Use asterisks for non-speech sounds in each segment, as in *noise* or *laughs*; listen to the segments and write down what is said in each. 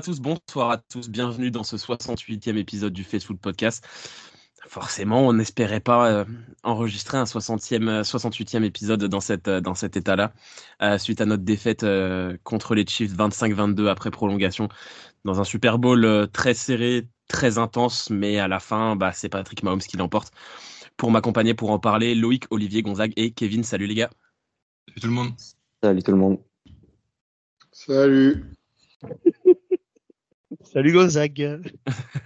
À tous, bonsoir à tous, bienvenue dans ce 68e épisode du Facebook Podcast. Forcément, on n'espérait pas euh, enregistrer un 60e, 68e épisode dans, cette, euh, dans cet état-là, euh, suite à notre défaite contre les Chiefs 25-22 après prolongation, dans un Super Bowl très serré, très intense, mais à la fin, bah, c'est Patrick Mahomes qui l'emporte. Pour m'accompagner, pour en parler, Loïc, Olivier, Gonzague et Kevin. Salut les gars. Salut tout le monde. Salut tout le monde. Salut. Salut Gonzague.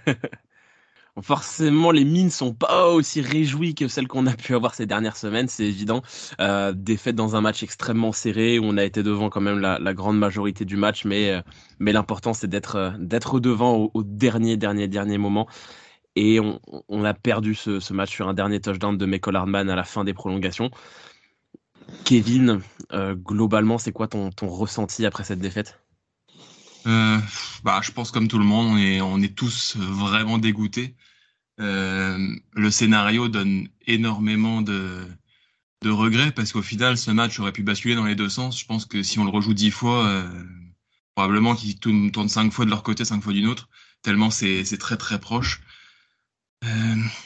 *laughs* Forcément, les mines sont pas aussi réjouies que celles qu'on a pu avoir ces dernières semaines, c'est évident. Euh, défaite dans un match extrêmement serré où on a été devant quand même la, grande majorité du match, mais euh, l'important c'est d'être euh, devant au, dernier dernier dernier moment. Et on, a perdu ce, match sur un dernier touchdown de Michael Hardman à la fin des prolongations. Kevin, globalement, c'est quoi ton ressenti après cette défaite? Euh, bah, je pense comme tout le monde, on est, on est tous vraiment dégoûtés. Euh, le scénario donne énormément de, regrets parce qu'au final, ce match aurait pu basculer dans les deux sens. Je pense que si on le rejoue dix fois, euh, probablement qu'ils tournent, cinq fois de leur côté, cinq fois d'une autre, tellement c'est très très proche.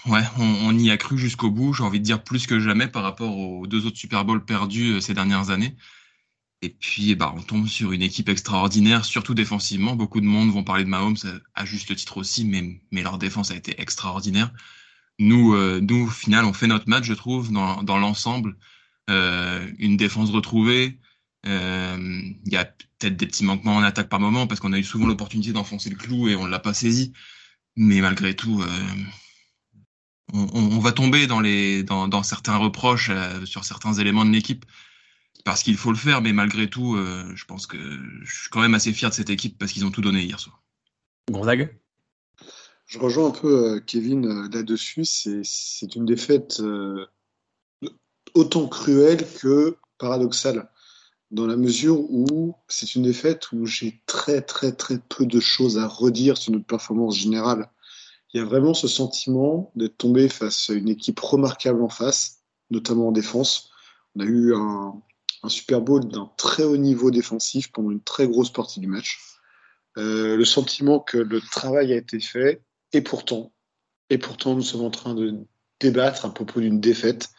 Ouais, on, on, y a cru jusqu'au bout. J'ai envie de dire plus que jamais par rapport aux deux autres Super Bowls perdus ces dernières années. Et puis, bah, on tombe sur une équipe extraordinaire, surtout défensivement. Beaucoup de monde vont parler de Mahomes à juste titre aussi, mais, mais leur défense a été extraordinaire. Nous, euh, nous, au final, on fait notre match, je trouve, dans, dans l'ensemble. Euh, une défense retrouvée. Euh, il y a peut-être des petits manquements en attaque par moment, parce qu'on a eu souvent l'opportunité d'enfoncer le clou et on ne l'a pas saisi. Mais malgré tout, euh, on, on, va tomber dans, les, dans, dans certains reproches euh, sur certains éléments de l'équipe parce qu'il faut le faire, mais malgré tout, euh, je pense que je suis quand même assez fier de cette équipe parce qu'ils ont tout donné hier soir. Gonzague? Je rejoins un peu euh, Kevin euh, là-dessus. C'est une défaite autant cruelle que paradoxale, dans la mesure où c'est une défaite où j'ai très très très peu de choses à redire sur notre performance générale. Il y a vraiment ce sentiment d'être tombé face à une équipe remarquable en face, notamment en défense. On a eu un, un Super Bowl d'un très haut niveau défensif pendant une très grosse partie du match. Euh, le sentiment que le travail a été fait, et pourtant, et pourtant nous sommes en train de débattre à propos d'une défaite.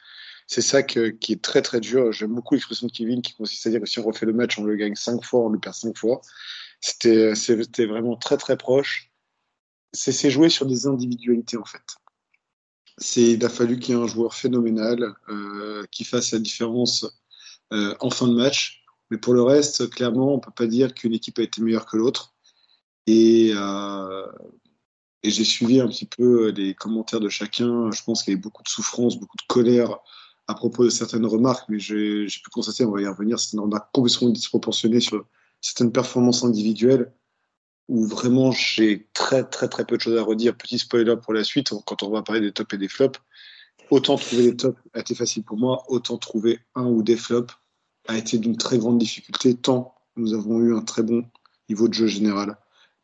C'est ça qui est très très dur. J'aime beaucoup l'expression de Kevin qui consiste à dire que si on refait le match, on le gagne cinq fois, on le perd cinq fois. C'était, c'était vraiment très très proche. C'est, joué sur des individualités en fait. C'est, il a fallu qu'il y ait un joueur phénoménal euh, qui fasse la différence euh, en fin de match. Mais pour le reste, clairement, on peut pas dire qu'une équipe a été meilleure que l'autre. Et, euh, et j'ai suivi un petit peu les commentaires de chacun. Je pense qu'il y avait beaucoup de souffrance, beaucoup de colère à propos de certaines remarques, mais j'ai pu constater, on va y revenir, une remarque complètement disproportionnée sur certaines performances individuelles où vraiment j'ai très très très peu de choses à redire. Petit spoiler pour la suite, quand on va parler des tops et des flops, autant trouver les tops a été facile pour moi, autant trouver un ou des flops a été d'une très grande difficulté, tant nous avons eu un très bon niveau de jeu général.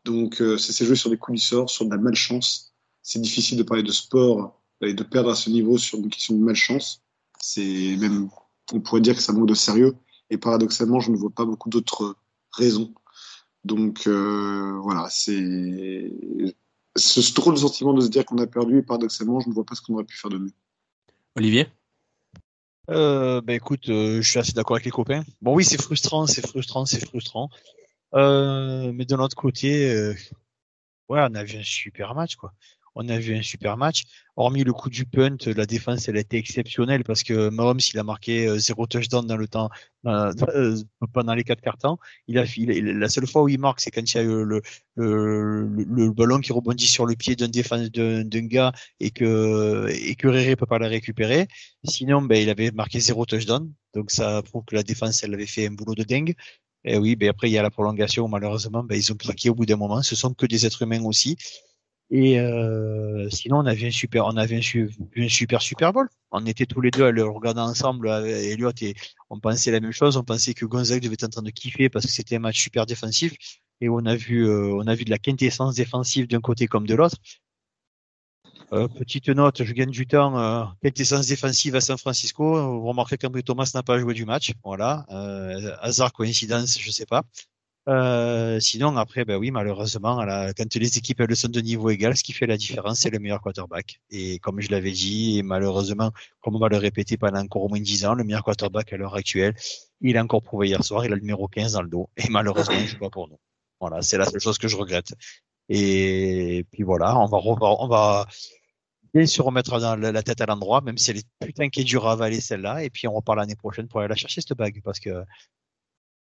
Donc, euh, ça s'est joué sur des coulissors, sur de la malchance. C'est difficile de parler de sport et de perdre à ce niveau sur une question de malchance. C'est même, on pourrait dire que ça manque de sérieux. Et paradoxalement, je ne vois pas beaucoup d'autres raisons. Donc, euh, voilà, c'est ce drôle de sentiment de se dire qu'on a perdu et paradoxalement, je ne vois pas ce qu'on aurait pu faire de mieux. Olivier euh, ben écoute, euh, je suis assez d'accord avec les copains. Bon oui, c'est frustrant, c'est frustrant, c'est frustrant. Euh, mais de l'autre côté, euh, ouais, on a vu un super match quoi on a vu un super match. Hormis le coup du punt, la défense elle a été exceptionnelle parce que Mahomes il a marqué euh, zéro touchdown dans le temps euh, pendant les quatre quarts temps. Il a, la seule fois où il marque c'est quand il y a le, le, le, ballon qui rebondit sur le pied d'un défense d'un gars et que et que Réré peut pas la récupérer. Sinon ben il avait marqué zéro touchdown donc ça prouve que la défense elle avait fait un boulot de dingue. Et oui, ben après il y a la prolongation. Malheureusement, ben, ils ont craqué au bout d'un moment. Ce sont que des êtres humains aussi. Et euh, sinon, on avait un super, on avait un, super Super Bowl. On était tous les deux à le regarder ensemble, Elliot, et on pensait la même chose. On pensait que Gonzague devait être en train de kiffer parce que c'était un match super défensif. Et on a vu, euh, on a vu de la quintessence défensive d'un côté comme de l'autre. Euh, petite note, je gagne du temps. Euh, quintessence défensive à San Francisco. Vous remarquez qu'Ambry Thomas n'a pas joué du match. Voilà. Euh, hasard, coïncidence, je sais pas. Euh, sinon, après, ben oui, malheureusement, quand les équipes elles sont de niveau égal, ce qui fait la différence, c'est le meilleur quarterback. Et comme je l'avais dit, malheureusement, comme on va le répéter pendant encore au moins 10 ans, le meilleur quarterback à l'heure actuelle, il a encore prouvé hier soir, il a le numéro 15 dans le dos. Et malheureusement, il joue pas pour nous. Voilà, c'est la seule chose que je regrette. Et puis voilà, on va, on va bien se remettre dans la tête à l'endroit, même si elle est putain qui est dure à avaler celle-là. Et puis on repart l'année prochaine pour aller la chercher cette bague, parce que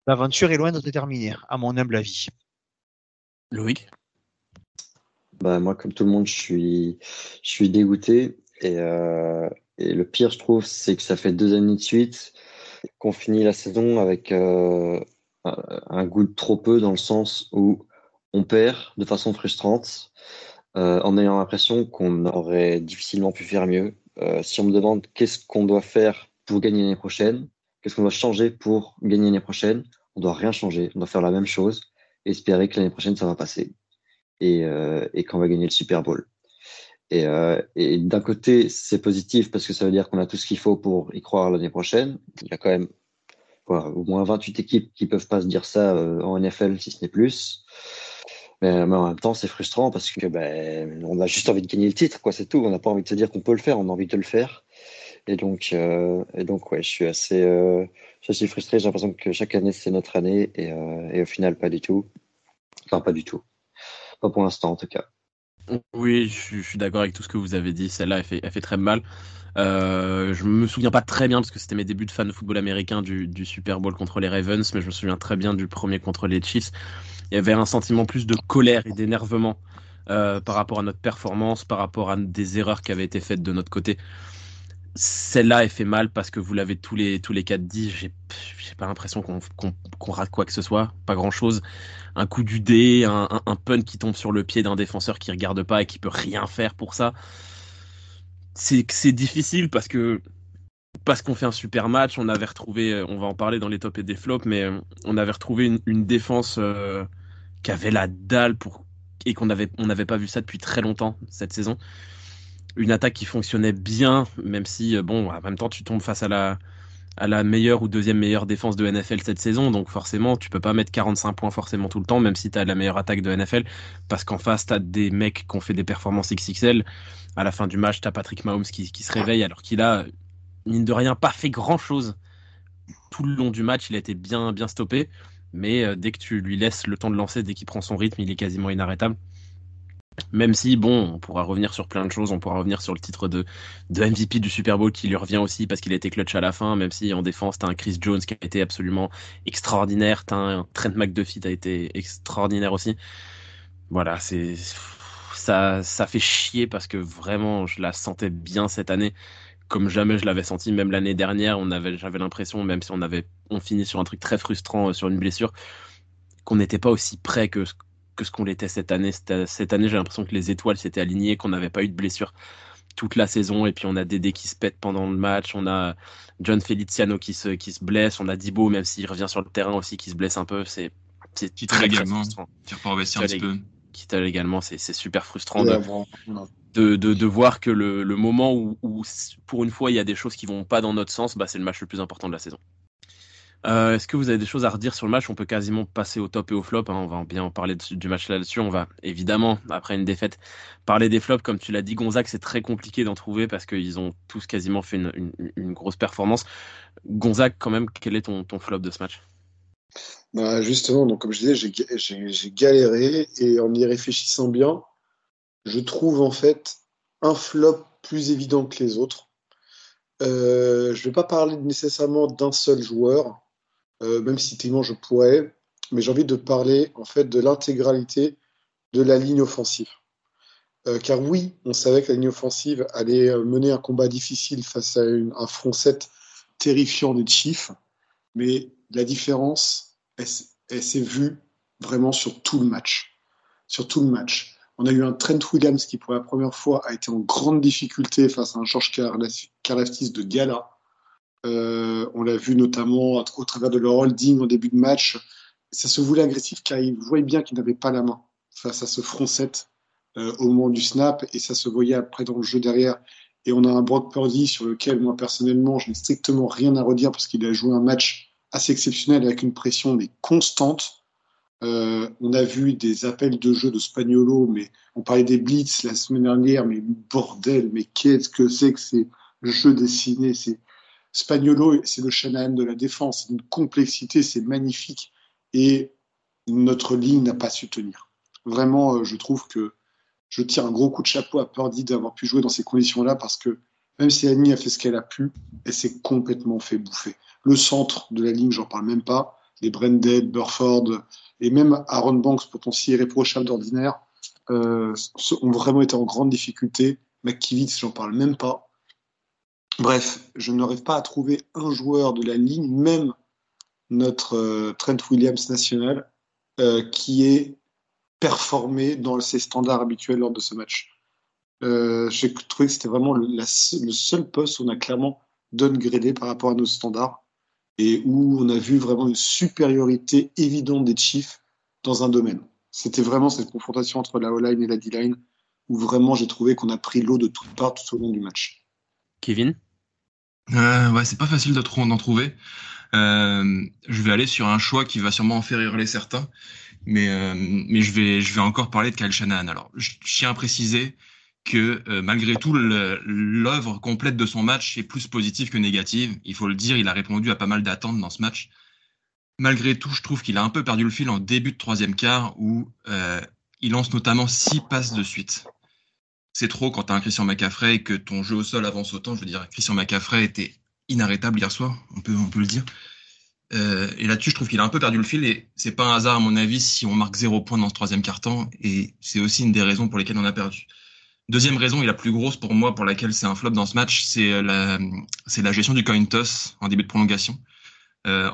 l'aventure est loin de se terminer, à mon humble avis. Loïc? Bah, Moi, comme tout le monde, je suis, je suis dégoûté. Et, euh, et le pire, je trouve, c'est que ça fait deux années de suite qu'on finit la saison avec euh, un goût de trop peu, dans le sens où on perd de façon frustrante, euh, en ayant l'impression qu'on aurait difficilement pu faire mieux. Euh, si on me demande qu'est-ce qu'on doit faire pour gagner l'année prochaine, qu'est-ce qu'on doit changer pour gagner l'année prochaine, on doit rien changer, on doit faire la même chose, espérer que l'année prochaine ça va passer et, euh, et qu'on va gagner le Super Bowl. Et, euh, et d'un côté, c'est positif parce que ça veut dire qu'on a tout ce qu'il faut pour y croire l'année prochaine. Il y a quand même au moins 28 équipes qui peuvent pas se dire ça euh, en NFL si ce n'est plus. Mais, mais, en même temps, c'est frustrant parce que ben, on a juste envie de gagner le titre, quoi. C'est tout. On n'a pas envie de se dire qu'on peut le faire. On a envie de le faire. Et donc, euh, et donc, ouais, je suis assez, euh, je suis frustré. J'ai l'impression que chaque année c'est notre année et, euh, et, au final pas du tout. Enfin, pas du tout. Pas pour l'instant en tout cas. Oui, je, suis d'accord avec tout ce que vous avez dit. Celle-là, elle fait, elle fait très mal. Euh, je me souviens pas très bien parce que c'était mes débuts de fan de football américain du, Super Bowl contre les Ravens, mais je me souviens très bien du premier contre les Chiefs. Il y avait un sentiment plus de colère et d'énervement par rapport à notre performance, par rapport à des erreurs qui avaient été faites de notre côté celle-là, elle fait mal parce que vous l'avez tous les, tous les quatre dit. J'ai pas l'impression qu'on rate quoi que ce soit, pas grand-chose. Un coup du dé, un, un, pun qui tombe sur le pied d'un défenseur qui regarde pas et qui peut rien faire pour ça. C'est difficile parce que parce qu'on fait un super match. On avait retrouvé, on va en parler dans les tops et des flops, mais on avait retrouvé une, défense euh, qui avait la dalle pour et qu'on avait on n'avait pas vu ça depuis très longtemps cette saison une attaque qui fonctionnait bien, même si, euh, bon, en même temps, tu tombes face à la, meilleure ou deuxième meilleure défense de NFL cette saison. Donc forcément, tu peux pas mettre 45 points forcément tout le temps, même si tu as la meilleure attaque de NFL, parce qu'en face, tu as des mecs qui ont fait des performances XXL. À la fin du match, tu as Patrick Mahomes qui, qui se réveille alors qu'il a, mine de rien, pas fait grand-chose. Tout le long du match, il a été bien, bien stoppé. Mais euh, dès que tu lui laisses le temps de lancer, dès qu'il prend son rythme, il est quasiment inarrêtable. Même si, bon, on pourra revenir sur plein de choses, on pourra revenir sur le titre de, MVP du Super Bowl qui lui revient aussi parce qu'il a été clutch à la fin, même si en défense, t'as un Chris Jones qui a été absolument extraordinaire, t'as un Trent McDuffie qui a été extraordinaire aussi. Voilà, c'est ça, ça fait chier parce que vraiment, je la sentais bien cette année, comme jamais je l'avais senti, même l'année dernière, on avait, j'avais l'impression, même si on avait, on finit sur un truc très frustrant, euh, sur une blessure, qu'on n'était pas aussi près que que ce qu'on l'était cette année. Cette année, j'ai l'impression que les étoiles s'étaient alignées, qu'on n'avait pas eu de blessure toute la saison. Et puis on a Dédé qui se pète pendant le match, on a John Feliciano qui se, qui se blesse, on a Dibo, même s'il revient sur le terrain aussi, qui se blesse un peu. C'est très, très également. Qui repart un petit peu. Quitte également, c'est super frustrant de, de, de, voir que le, le moment où, où, pour une fois, il y a des choses qui vont pas dans notre sens, bah, c'est le match le plus important de la saison. Euh, est-ce que vous avez des choses à redire sur le match? On peut quasiment passer au top et au flop. Hein. On va bien en parler du match là-dessus. On va évidemment, après une défaite, parler des flops. Comme tu l'as dit, Gonzague, c'est très compliqué d'en trouver parce qu'ils ont tous quasiment fait une, grosse performance. Gonzague, quand même, quel est ton, flop de ce match? Bah Justement, donc, comme je disais, j'ai galéré et en y réfléchissant bien, je trouve en fait un flop plus évident que les autres. Euh, je ne vais pas parler nécessairement d'un seul joueur, euh, même si techniquement je pourrais, mais j'ai envie de parler en fait de l'intégralité de la ligne offensive. Euh, car oui, on savait que la ligne offensive allait mener un combat difficile face à un front 7 terrifiant des Chiefs, mais la différence, elle s'est vue vraiment sur tout le match. Sur tout le match. On a eu un Trent Williams qui, pour la première fois, a été en grande difficulté face à un George Karlaftis de gala. Euh, on l'a vu notamment au travers de leur holding en début de match. Ça se voulait agressif car il voyait bien qu'il n'avait pas la main face à ce front 7 euh, au moment du snap et ça se voyait après dans le jeu derrière. Et on a un Brock Purdy sur lequel moi personnellement je n'ai strictement rien à redire parce qu'il a joué un match assez exceptionnel avec une pression mais constante. Euh, on a vu des appels de jeu de Spagnolo, mais on parlait des blitz la semaine dernière, mais bordel, mais qu'est-ce que c'est que ces jeux dessinés C'est Spagnolo, c'est le Shanahan de la défense, une complexité, c'est magnifique, et notre ligne n'a pas su tenir. Vraiment, euh, je trouve que je tire un gros coup de chapeau à Purdy d'avoir pu jouer dans ces conditions-là, parce que même si Annie a fait ce qu'elle a pu, elle s'est complètement fait bouffer. Le centre de la ligne, j'en parle même pas. Les Brended, Burford et même Aaron Banks, potentiel irréprochable d'ordinaire, euh, ont vraiment été en grande difficulté. McKivitz, j'en parle même pas. Bref, je n'arrive pas à trouver un joueur de la ligne, même notre euh, Trent Williams national, euh, qui est performé dans ses standards habituels lors de ce match. Euh, J'ai trouvé que c'était vraiment le, seul poste où on a clairement downgradé par rapport à nos standards et où on a vu vraiment une supériorité évidente des Chiefs dans un domaine. C'était vraiment cette confrontation entre la O-line et la D-line où vraiment j'ai trouvé qu'on a pris l'eau de toutes parts tout au long du match. Kevin? Euh, Ouais, c'est pas facile d'en trouver. Euh, je vais aller sur un choix qui va sûrement en faire hurler certains, mais, euh, mais je, vais, je vais encore parler de Kyle Shanahan. Alors, je tiens à préciser, que euh, malgré tout, l'œuvre complète de son match est plus positive que négative. Il faut le dire, il a répondu à pas mal d'attentes dans ce match. Malgré tout, je trouve qu'il a un peu perdu le fil en début de troisième quart où euh, il lance notamment six passes de suite. C'est trop quand tu as un Christian McCaffrey et que ton jeu au sol avance autant. Je veux dire, Christian McCaffrey était inarrêtable hier soir, on peut, on peut le dire. Euh, et là-dessus, je trouve qu'il a un peu perdu le fil et c'est pas un hasard, à mon avis, si on marque zéro point dans ce troisième quart-temps. Et c'est aussi une des raisons pour lesquelles on a perdu. Deuxième raison et la plus grosse pour moi, pour laquelle c'est un flop dans ce match, c'est la, c'est la gestion du coin toss en début de prolongation. Euh,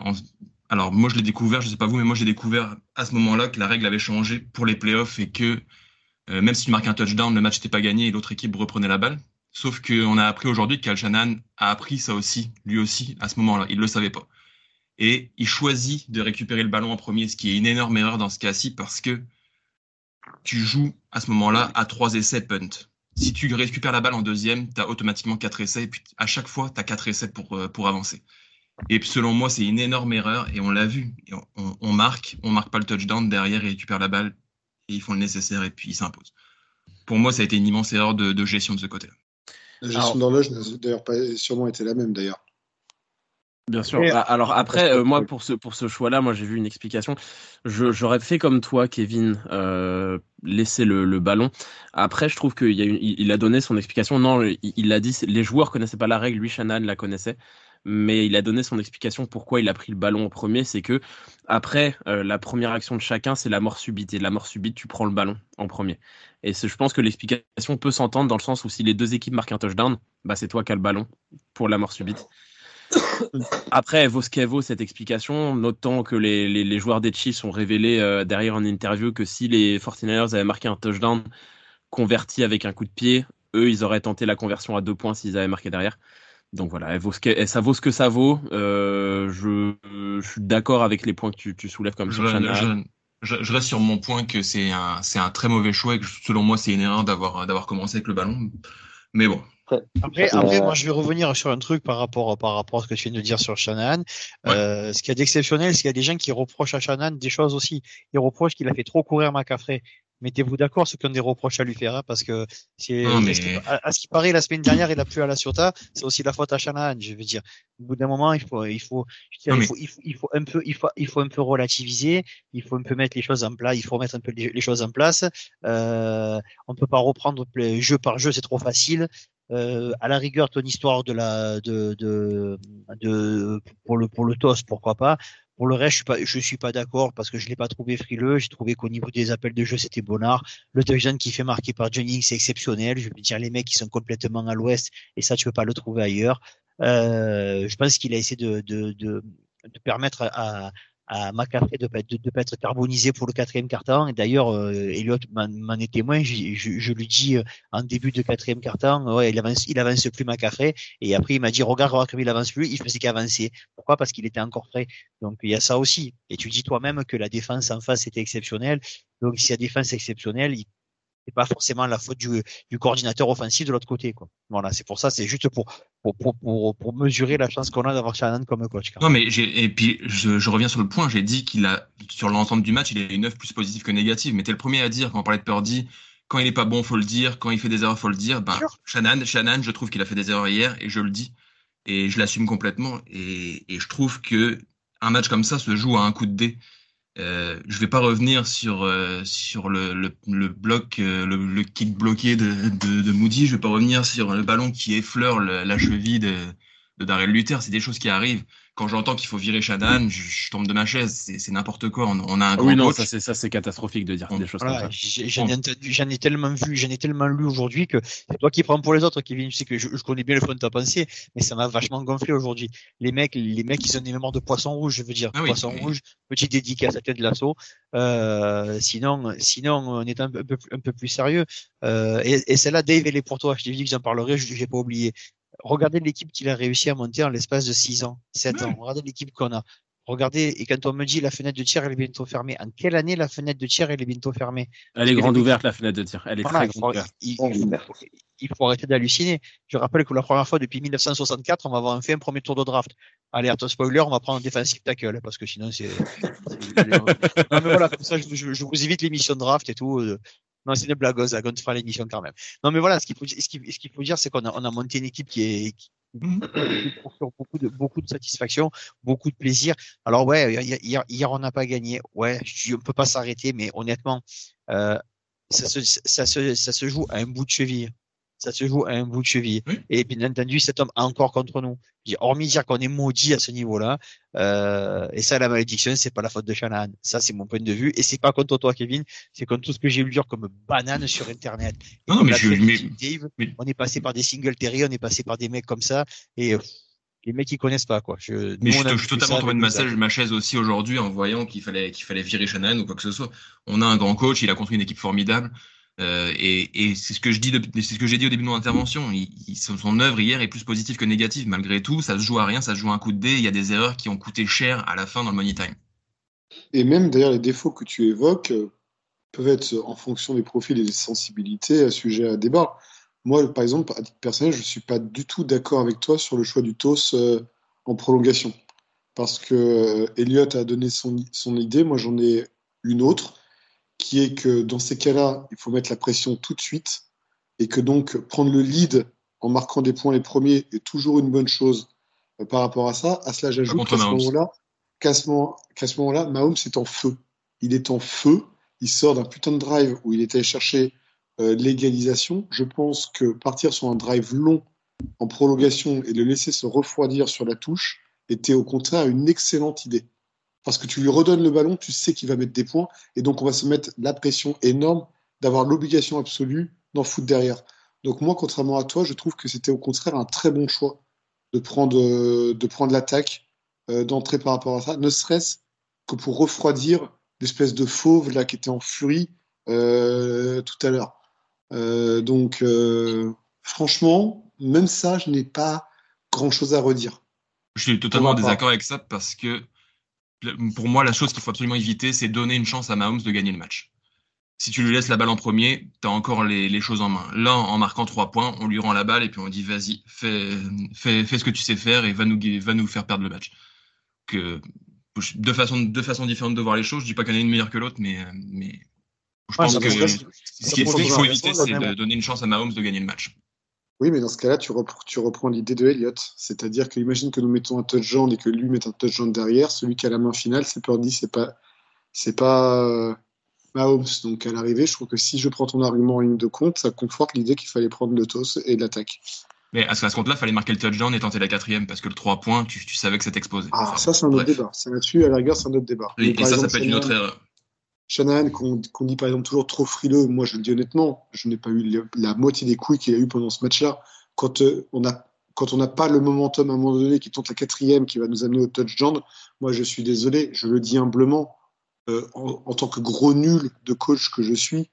alors moi je l'ai découvert, je sais pas vous, mais moi j'ai découvert à ce moment-là que la règle avait changé pour les playoffs et que euh, même si tu marques un touchdown, le match n'était pas gagné et l'autre équipe reprenait la balle. Sauf qu'on a appris aujourd'hui que Cal Shannon a appris ça aussi, lui aussi, à ce moment-là. Il le savait pas. Et il choisit de récupérer le ballon en premier, ce qui est une énorme erreur dans ce cas-ci parce que tu joues à ce moment-là à trois essais punt. Si tu récupères la balle en deuxième, tu as automatiquement quatre essais, et puis à chaque fois, tu as quatre essais pour, euh, pour avancer. Et selon moi, c'est une énorme erreur, et on l'a vu. on, marque, on marque pas le touchdown, derrière, ils récupèrent la balle, et ils font le nécessaire, et puis ils s'imposent. Pour moi, ça a été une immense erreur de, de gestion de ce côté-là. La gestion d'horloge n'a d'ailleurs pas sûrement été la même, d'ailleurs. Bien sûr. Et, Alors après, euh, moi pour ce pour ce choix-là, moi j'ai vu une explication. J'aurais fait comme toi, Kevin, euh, laisser le, le, ballon. Après, je trouve qu'il y a une, il, a donné son explication. Non, il, il a dit les joueurs connaissaient pas la règle. Lui, Shannon la connaissait, mais il a donné son explication pourquoi il a pris le ballon en premier. C'est que après euh, la première action de chacun, c'est la mort subite. Et la mort subite, tu prends le ballon en premier. Et je pense que l'explication peut s'entendre dans le sens où si les deux équipes marquent un touchdown, bah c'est toi qui as le ballon pour la mort subite. *coughs* Après, elle vaut ce qu'elle vaut cette explication, notant que les, les, les, joueurs des Chiefs ont révélé euh, derrière en interview que si les 49ers avaient marqué un touchdown converti avec un coup de pied, eux, ils auraient tenté la conversion à deux points s'ils avaient marqué derrière. Donc voilà, elle vaut ce que, ça vaut ce que ça vaut. Euh, je, je, suis d'accord avec les points que tu, tu soulèves comme je, je, je, reste sur mon point que c'est un, c'est un très mauvais choix et que selon moi, c'est une erreur d'avoir, d'avoir commencé avec le ballon. Mais bon, après, après, moi, je vais revenir sur un truc par rapport, par rapport à ce que tu viens de dire sur Shannon. Ouais. Euh, ce qu'il y a d'exceptionnel, c'est qu'il y a des gens qui reprochent à Shannon des choses aussi. Ils reprochent qu'il a fait trop courir McCaffrey. Mettez-vous d'accord, ce qu'on des reproches à lui faire, hein, parce que c'est, mais... à, à, ce qui paraît, la semaine dernière, il a plu à la Ciota, c'est aussi la faute à Shanahan. Je veux dire, au bout d'un moment, il faut, il faut, dire, il, faut, il, faut, il faut un peu, il faut, il faut un peu relativiser, il faut un peu mettre les choses en place, il faut mettre un peu les, les choses en place. Euh, on peut pas reprendre jeu par jeu, c'est trop facile. Euh, à la rigueur ton histoire de la de de, de pour le pour le TOS pourquoi pas pour le reste je suis pas je suis pas d'accord parce que je l'ai pas trouvé frileux. J'ai trouvé qu'au niveau des appels de jeu c'était bonnard. Le touchdown qui fait marquer par Jennings c'est exceptionnel. Je veux dire les mecs qui sont complètement à l'ouest et ça tu peux pas le trouver ailleurs. Euh, je pense qu'il a essayé de de, de, de permettre à, à McCaffrey de ne pas être carbonisé pour le quatrième quart-temps. Et d'ailleurs, euh, Elliot m'en est témoin. Je, je, je, lui dis euh, en début de quatrième quart-temps, ouais, il avance, il avance plus McCaffrey. Et après, il m'a dit, regarde, regarde comme il avance plus. Il faisait qu'avancer. Pourquoi? Parce qu'il était encore frais. Donc il y a ça aussi. Et tu dis toi-même que la défense en face était exceptionnelle. Donc si la défense est exceptionnelle, c'est pas forcément la faute du, du coordinateur offensif de l'autre côté. Quoi. Voilà, c'est pour ça, c'est juste pour, pour, pour, pour, mesurer la chance qu'on a d'avoir Shannon comme coach. Non, mais et puis je, je reviens sur le point, j'ai dit qu'il a, sur l'ensemble du match, il a une œuvre plus positive que négative. Mais t'es le premier à dire, quand on parlait de Purdy, quand il est pas bon, faut le dire, quand il fait des erreurs, faut le dire. Ben, Shannon, Shannon, je trouve qu'il a fait des erreurs hier et je le dis. Et je l'assume complètement. Et, et je trouve que un match comme ça se joue à un coup de dé. Euh, je vais pas revenir sur euh, sur le, le, bloc, euh, le, le, kick bloqué de, de, Moody. Je vais pas revenir sur le ballon qui effleure la cheville de, de Darrell Luther. C'est des choses qui arrivent quand j'entends qu'il faut virer Shadan, je, je, tombe de ma chaise. C'est n'importe quoi. On, on, a un grand Oui, non, coach. ça c'est ça c'est catastrophique de dire des choses voilà, comme ça. J'en ai, ai, tellement vu, j'en ai tellement lu aujourd'hui que c'est toi qui prends pour les autres, Kevin. Tu sais que je, je connais bien le fond de ta pensée, mais ça m'a vachement gonflé aujourd'hui. Les mecs, les mecs, ils ont des mémoires de poisson rouge, je veux dire. Ah oui, poisson oui. rouge, petit dédicace à tête de l'assaut. Euh, sinon, sinon, on est un peu, un peu, un peu plus sérieux. Euh, et, et celle-là, Dave, elle est pour toi. Je t'ai dit que j'en parlerai, je n'ai pas oublié. Regardez l'équipe qu'il a réussi à monter en l'espace de 6 ans, 7 Ouais. ans. Regardez l'équipe qu'on a. Regardez, et quand on me dit la fenêtre de tir, elle est bientôt fermée. En quelle année la fenêtre de tir, elle est bientôt fermée Elle est grande ouverte la fenêtre de tir. Elle est Voilà, très grande ouverte. il- Oh, il faut- merde. il faut arrêter d'halluciner. Je rappelle que la première fois depuis 1964, on va avoir fait un premier tour de draft. Allez, attends, spoiler, on va prendre un défensif tackle, parce que sinon c'est. mais voilà, comme ça, je, je- je vous évite l'émission de draft et tout. Non, c'est une blagueuse, on fera l'émission quand même. Non, mais voilà, ce qu'il faut, ce qu'il ce qu'il faut dire, c'est qu'on a, on a monté une équipe qui est, qui, Mhm. beaucoup de, beaucoup de satisfaction, beaucoup de plaisir. Alors ouais, hier, hier, hier, on n'a pas gagné. Ouais, je, on peut pas s'arrêter, mais honnêtement, euh, ça se, ça se, ça se joue à un bout de cheville. Ça se joue à un bout de cheville. Et bien entendu, cet homme a encore contre nous. Dis, Hormis dire qu'on est maudit à ce niveau-là, euh, et ça, la malédiction, c'est pas la faute de Shanahan. Ça, c'est mon point de vue. Et c'est pas contre toi, Kevin. C'est contre tout ce que j'ai lu dire comme banane sur Internet. Et Non, non, mais je- mais- Dave, mais- on est passé par des Singletary, on est passé par des mecs comme ça, et euh, les mecs ils connaissent pas quoi. Je, Mais nous, je, je suis totalement tombé de ma ma chaise aussi aujourd'hui en voyant qu'il fallait qu'il fallait virer Shannon ou quoi que ce soit. On a un grand coach, il a construit une équipe formidable. Euh, et c'est ce que j'ai dit au début de mon intervention. Son, œuvre hier est plus positive que négative. Malgré tout, ça se joue à rien, ça se joue à un coup de dé. Il y a des erreurs qui ont coûté cher à la fin dans le money time. Et même d'ailleurs, les défauts que tu évoques euh, peuvent être en fonction des profils et des sensibilités à sujet à débat. Moi, par exemple, à titre personnel, je ne suis pas du tout d'accord avec toi sur le choix du TOS euh, en prolongation. Parce que Elliott a donné son idée, moi j'en ai une autre, qui est que dans ces cas-là, il faut mettre la pression tout de suite et que donc prendre le lead en marquant des points les premiers est toujours une bonne chose euh, par rapport à ça. À cela, j'ajoute qu'à ce moment-là, qu'à ce moment- qu'à ce moment-là, Mahomes est en feu. Il est en feu. Il sort d'un putain de drive où il était allé chercher euh, l'égalisation. Je pense que partir sur un drive long en prolongation et le laisser se refroidir sur la touche était au contraire une excellente idée. Parce que tu lui redonnes le ballon, tu sais qu'il va mettre des points, et donc on va se mettre la pression énorme d'avoir l'obligation absolue d'en foutre derrière. Donc moi, contrairement à toi, je trouve que c'était au contraire un très bon choix de prendre, euh, de prendre l'attaque, euh, d'entrer par rapport à ça, ne serait-ce que pour refroidir l'espèce de fauve là qui était en furie euh, tout à l'heure. Euh, donc franchement, même ça, je n'ai pas grand-chose à redire. Je suis totalement en désaccord avec ça parce que pour moi, la chose qu'il faut absolument éviter, c'est donner une chance à Mahomes de gagner le match. Si tu lui laisses la balle en premier, tu as encore les, les choses en main. Là, en marquant trois points, on lui rend la balle et puis on dit vas-y, fais, fais, fais ce que tu sais faire et va nous, gu- va nous faire perdre le match. Que, deux, façons, deux façons différentes de voir les choses. Je dis pas qu'il y en a une meilleure que l'autre, mais, mais je Ouais, pense que ce qui- ce qu'il faut ça éviter, c'est de donner une chance à Mahomes de gagner le match. Oui, mais dans ce cas-là, tu, repr- tu reprends l'idée de Elliott. C'est-à-dire que imagine que nous mettons un touchdown et que lui mette un touchdown derrière. Celui qui a la main finale, c'est Purdy, c'est pas, c'est pas euh, Mahomes. Donc à l'arrivée, je trouve que si je prends ton argument en ligne de compte, ça conforte l'idée qu'il fallait prendre le toss et l'attaque. Mais à ce, ce compte-là, il fallait marquer le touchdown et tenter la quatrième parce que le 3 points, tu, tu savais que c'était exposé. Ah, Enfin, ça, c'est un autre bref. débat. Ça là-dessus, à la rigueur, c'est un autre débat. Et, ça, ça peut être une autre erreur. Shanahan, qu'on dit par exemple toujours trop frileux, moi je le dis honnêtement, je n'ai pas eu la moitié des couilles qu'il a eu pendant ce match-là. Quand euh, on quand on n'a pas le momentum à un moment donné qui tente la quatrième qui va nous amener au touchdown, moi je suis désolé, je le dis humblement, euh, en, tant que gros nul de coach que je suis,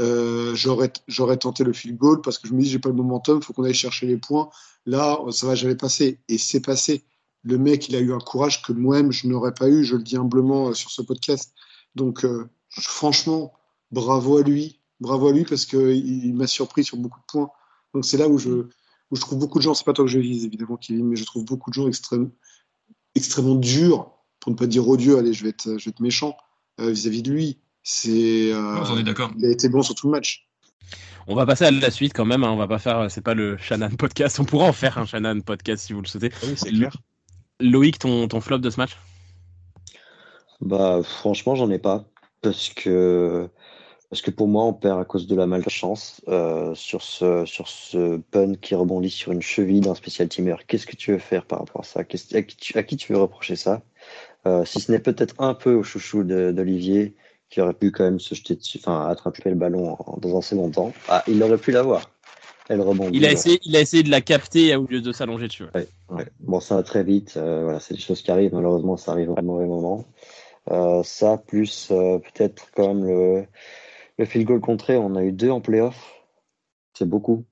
euh, j'aurais tenté le field goal parce que je me dis j'ai pas le momentum, faut qu'on aille chercher les points. Là, ça va jamais passer et c'est passé. Le mec, il a eu un courage que moi-même je n'aurais pas eu, je le dis humblement sur ce podcast. Donc, franchement, bravo à lui. bravo à lui parce qu'il m'a surpris sur beaucoup de points. Donc c'est là où je, où je trouve beaucoup de gens, c'est pas toi que je vise évidemment, Kevin, mais je trouve beaucoup de gens extrêmement, extrêmement durs, pour ne pas dire odieux, allez, je vais être, je vais être méchant euh, vis-à-vis de lui. C'est, euh, On est d'accord. il a été bon sur tout le match. On va passer à la suite quand même. hein. On va pas faire, c'est pas le Shannon podcast. On pourra en faire un Shannon podcast si vous le souhaitez. Oui, c'est clair. Loïc, ton, ton flop de ce match? Bah, franchement, j'en ai pas. Parce que, parce que pour moi, on perd à cause de la malchance euh, sur, ce, sur ce pun qui rebondit sur une cheville d'un spécial teamer. Qu'est-ce que tu veux faire par rapport à ça? Qu'est-ce- à, qui tu, à qui tu veux reprocher ça? Euh, Si ce n'est peut-être un peu au chouchou d'Olivier, qui aurait pu quand même se jeter dessus, enfin, attraper le ballon en- dans un second temps. Ah, il aurait pu l'avoir. Elle rebondit. il a, essayé, il a essayé de la capter au lieu de s'allonger dessus. Ouais, ouais. Bon, ça va très vite. euh, voilà, c'est des choses qui arrivent. Malheureusement, ça arrive à un mauvais moment. Euh, ça, plus euh, peut-être quand même le, le field goal contré. On a eu deux en playoff. C'est beaucoup.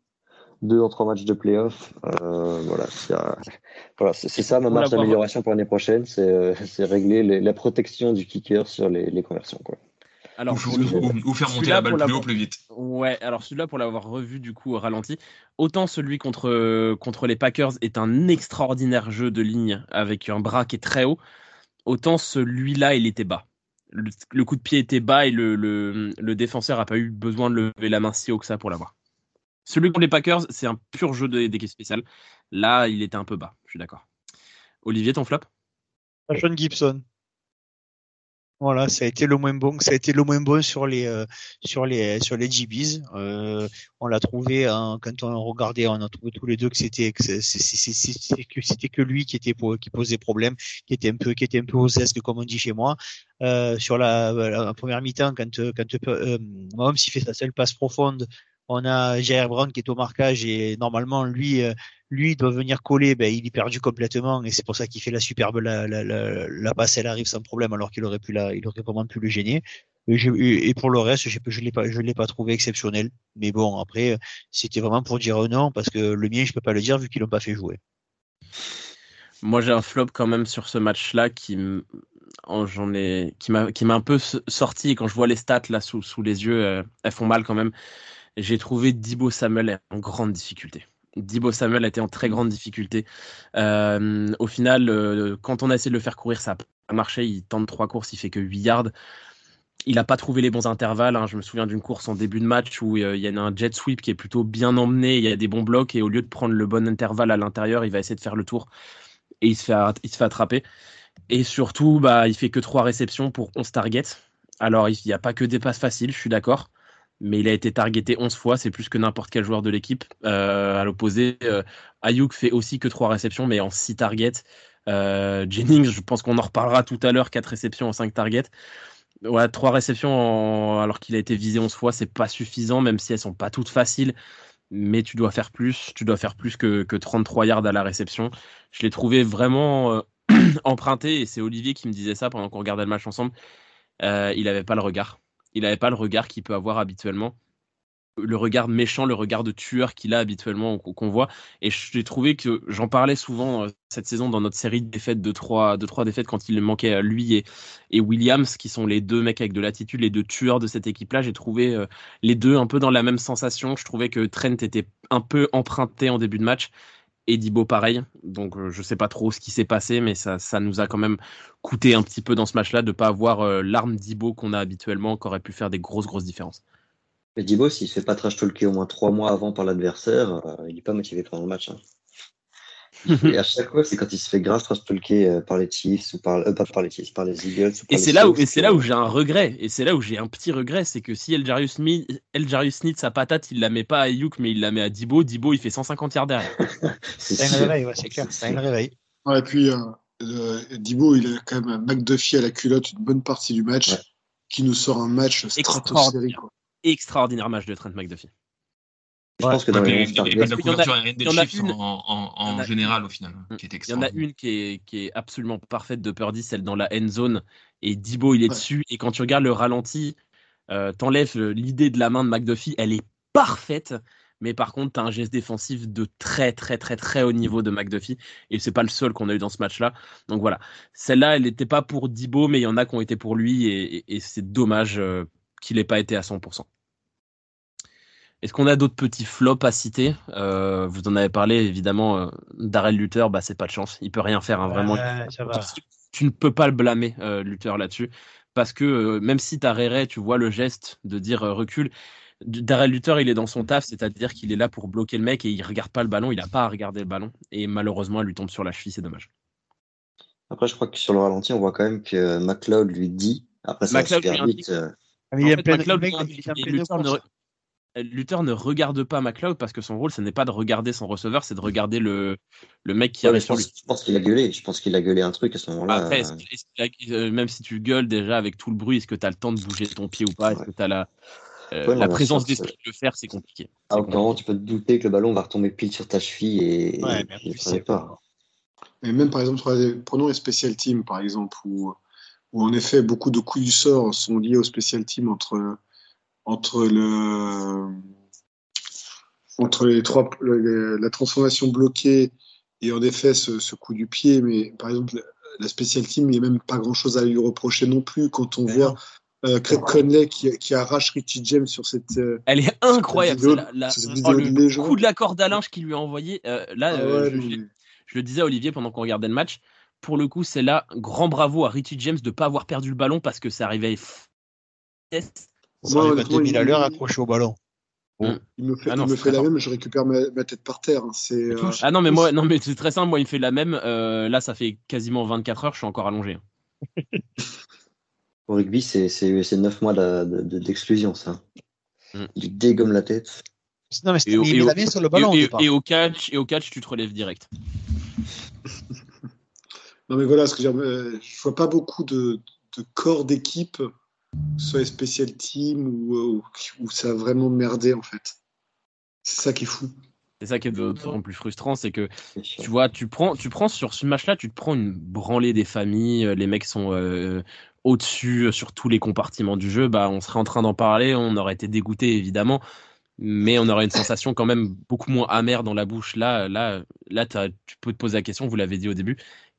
Deux en trois matchs de playoff. Euh, voilà, c'est euh, voilà, c'est- c'est ça ma marge d'amélioration pour l'année prochaine. C'est euh, régler les- la protection du kicker sur les, les conversions. Quoi. Alors, ou, ou- ou faire monter la balle plus haut, plus vite. Ouais, alors celui-là, pour l'avoir revu du coup au ralenti, autant celui contre, contre les Packers est un extraordinaire jeu de ligne avec un bras qui est très haut, autant celui-là, il était bas. Le, coup de pied était bas et le, défenseur n'a pas eu besoin de lever la main si haut que ça pour l'avoir. Celui contre les Packers, c'est un pur jeu de- d'équipe spéciale. Là, il était un peu bas, je suis d'accord. Olivier, ton flop? Sean Gibson. Voilà, ça a été le moins bon, ça a été le moins bon sur les euh, sur les sur les GBs. Euh, on l'a trouvé quand on regardait, on a trouvé tous les deux que c'était que c'était que lui qui était qui posait problème, qui était un peu qui était un peu osesque comme on dit chez moi. Euh, sur la, la première mi-temps, quand quand euh, Mahomes il fait sa seule passe profonde, on a Jair Brown qui est au marquage et normalement lui euh, lui doit venir coller, ben il est perdu complètement et c'est pour ça qu'il fait la superbe la, la, la, passe elle arrive sans problème alors qu'il aurait pu la il aurait vraiment pu le gêner. Et, pour le reste, je je l'ai pas je l'ai pas trouvé exceptionnel. Mais bon après c'était vraiment pour dire non parce que le mien je peux pas le dire vu qu'ils l'ont pas fait jouer. Moi, j'ai un flop quand même sur ce match-là qui j'en ai qui m'a qui m'a un peu sorti quand je vois les stats là sous, sous les yeux, euh, elles font mal quand même. J'ai trouvé Dibo Samuel en grande difficulté. Dibo Samuel a été en très grande difficulté. Euh, au final, euh, quand on a essayé de le faire courir, ça a marché. Il tente trois courses, il fait que 8 yards. Il n'a pas trouvé les bons intervalles. hein. Je me souviens d'une course en début de match où euh, il y a un jet sweep qui est plutôt bien emmené. Il y a des bons blocs et au lieu de prendre le bon intervalle à l'intérieur, il va essayer de faire le tour et il se fait, il se fait attraper. Et surtout, bah, il fait que trois réceptions pour 11 targets. Alors, il n'y a pas que des passes faciles, je suis d'accord. Mais il a été targeté 11 fois, c'est plus que n'importe quel joueur de l'équipe. Euh, à l'opposé, euh, Ayuk fait aussi que trois réceptions, mais en 6 targets. Euh, Jennings, je pense qu'on en reparlera tout à l'heure, 4 réceptions en 5 targets. Ouais, 3 réceptions alors qu'il a été visé 11 fois, c'est pas suffisant, même si elles sont pas toutes faciles. Mais tu dois faire plus, tu dois faire plus que, que 33 yards à la réception. Je l'ai trouvé vraiment *clears throat* emprunté, et c'est Olivier qui me disait ça pendant qu'on regardait le match ensemble. Il n'avait pas le regard. Il n'avait pas le regard qu'il peut avoir habituellement. Le regard méchant, le regard de tueur qu'il a habituellement, qu'on voit. Et j'ai trouvé que j'en parlais souvent euh, cette saison dans notre série de défaites, de trois, de trois défaites, quand il manquait à lui et, et Williams, qui sont les deux mecs avec de l'attitude, les deux tueurs de cette équipe-là. J'ai trouvé euh, les deux un peu dans la même sensation. Je trouvais que Trent était un peu emprunté en début de match. Et Dibo pareil. Donc euh, je sais pas trop ce qui s'est passé, mais ça, nous a quand même coûté un petit peu dans ce match-là de pas avoir euh, l'arme Dibo qu'on a habituellement, qui aurait pu faire des grosses grosses différences. Mais Dibo, s'il se fait pas trash talker au moins trois mois avant par l'adversaire, euh, il est pas motivé pendant le match. hein. Et à chaque fois, c'est quand il se fait grave trash talker euh, par les Chiefs ou par, euh, pas par les Chiefs, par les Eagles. ou par Et c'est là où, Seahawks et c'est là où j'ai un regret. Et c'est là où j'ai un petit regret, c'est que si El Jarius Smith, sa patate, il la met pas à Ayuk, mais il la met à Dibo. Dibo, il fait 150 yards derrière. *laughs* C'est le réveil, ouais, c'est clair. Ça a le réveil. Ouais, et puis, euh, euh, Dibo, il a quand même un McDuffie à la culotte une bonne partie du match, Ouais. qui nous sort un match stratosphérique. quoi. Extraordinaire match de Trent McDuffie. Je pense que dans Ouais, les puis, 11 et puis targets, la Il y en a- une- en, en, il y en en a- général au final, qui est Il y en a une qui est, qui est absolument parfaite de Purdy, celle dans la end zone. Et Dibo, il est Ouais. dessus. Et quand tu regardes le ralenti, euh, t'enlèves l'idée de la main de McDuffie, elle est parfaite. Mais par contre, tu as un geste défensif de très, très, très, très haut niveau de McDuffie. Et c'est pas le seul qu'on a eu dans ce match-là. Donc voilà. Celle-là, elle n'était pas pour Dibo, mais il y en a qui ont été pour lui. Et, et- et c'est dommage euh, qu'il n'ait pas été à 100%. Est-ce qu'on a d'autres petits flops à citer? Euh, Vous en avez parlé évidemment. Euh, Darrell Luther, bah c'est pas de chance. Il peut rien faire hein, vraiment. Ouais, ça va. Tu ne peux pas le blâmer euh, Luther là-dessus parce que euh, même si t'as Réré, tu vois le geste de dire euh, recule. Darrell Luther, il est dans son taf, c'est-à-dire qu'il est là pour bloquer le mec et il regarde pas le ballon, il a pas à regarder le ballon et malheureusement, elle lui tombe sur la cheville, c'est dommage. Après, je crois que sur le ralenti, on voit quand même que McLeod lui dit. Après, ça McLeod super vite. euh, mais il y En a fait, plein de McLeod mecs, lui il et pleine Luther ne, ne regarde pas McLeod parce que son rôle, ce n'est pas de regarder son receveur, c'est de regarder le, le mec qui ouais, mais arrive je sur lui. pense, je pense qu'il a gueulé. Je pense qu'il a gueulé un truc à ce moment-là. Après, euh, a- même si tu gueules déjà avec tout le bruit, est-ce que tu as le temps de bouger ton pied ou pas? Est-ce Ouais. que tu as la, euh, Ouais, la présence d'esprit de le faire C'est compliqué. À aucun moment, tu peux te douter que le ballon va retomber pile sur ta cheville et, mais ça n'est c'est pas. Et même par exemple, prenons les special teams par exemple, où, où en effet beaucoup de coups du sort sont liés au special team entre, entre, le, entre les trois, le- la transformation bloquée et en effet ce, ce coup du pied. Mais par exemple, la special team, il n'y a même pas grand chose à lui reprocher non plus quand on voit euh, Craig Conley qui, qui arrache Richie James sur cette. euh, Elle est incroyable. vidéo- la- la- oh, le de coup de la corde à linge qu'il lui a envoyé. euh, là, ah euh, ouais, je, le disais à Olivier pendant qu'on regardait le match. Pour le coup, c'est là, grand bravo à Richie James de pas avoir perdu le ballon parce que ça arrivait. Ça Moi, arrive à 2000 à il- l'heure accroché au ballon. Il me fait, Ah non, il me fait très la même, je récupère ma, ma tête par terre. hein. C'est, euh. Ah non, mais moi, non, mais c'est très simple. Moi, il me fait la même. euh, là, ça fait quasiment 24 heures. Je suis encore allongé. Au rugby, c'est c'est- c'est 9 mois de- de- d'exclusion, ça. Mm. Il dégomme la tête. Non, mais Et au- il et met au- la main sur le ballon. et, au et- départ. et au catch, et au catch, tu te relèves direct. *laughs* Non, mais voilà, ce que euh, je vois pas beaucoup de, de corps d'équipe, soit les special teams ou ça a vraiment merdé en fait. C'est ça qui est fou. C'est ça qui est d'autant plus frustrant, c'est que tu vois, tu prends, tu prends sur ce match-là, tu te prends une branlée des familles. euh, Les mecs sont euh, au-dessus euh, sur tous les compartiments du jeu. Bah, on serait en train d'en parler, on aurait été dégoûté évidemment, mais on aurait une sensation quand même beaucoup moins amère dans la bouche. Là, là, là, t'as- tu peux te poser la question. Vous l'avez dit au début.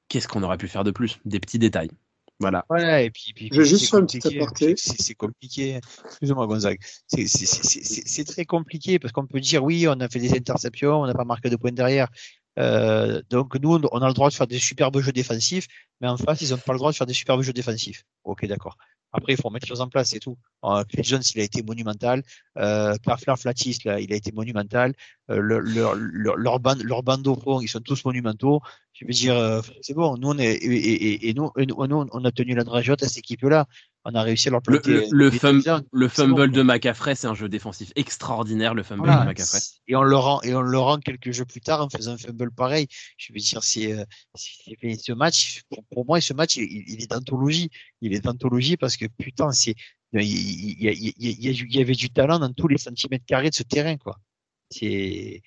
Qu'est-ce qu'on aurait pu faire de plus? Des petits détails. Voilà. Ouais, et puis, puis, Je vais puis juste c'est faire une petite aparté. C'est compliqué. Excuse-moi, Gonzague. C'est très compliqué parce qu'on peut dire oui, on a fait des interceptions, on n'a pas marqué de points derrière. Euh, donc nous, on a le droit de faire des superbes jeux défensifs, mais en face, ils n'ont pas le droit de faire des superbes jeux défensifs. Ok, d'accord. Après, il faut remettre les choses en place, c'est tout. Euh, Jones, il a été monumental. Euh, Karfler Flatis, là, il a été monumental. Euh, le- leur, leur, leur, bande, leur bande au fond, ils sont tous monumentaux. Je veux dire, euh, c'est bon. Nous, on est, et, et, et- nous, nous, on a tenu la drageote à cette équipe-là. On a réussi à leur Le, planter. le, le, fum- le fumble bon. de McCaffrey, c'est un jeu défensif extraordinaire. Le fumble Voilà. de McCaffrey. Et on le rend, et on le rend quelques jeux plus tard en faisant un fumble pareil. Je veux dire, c'est, euh, ce match, pour, pour moi, ce match, il, il est d'anthologie. Il est d'anthologie parce que putain, c'est, il il y avait du talent dans tous les centimètres carrés de ce terrain, quoi. C'est,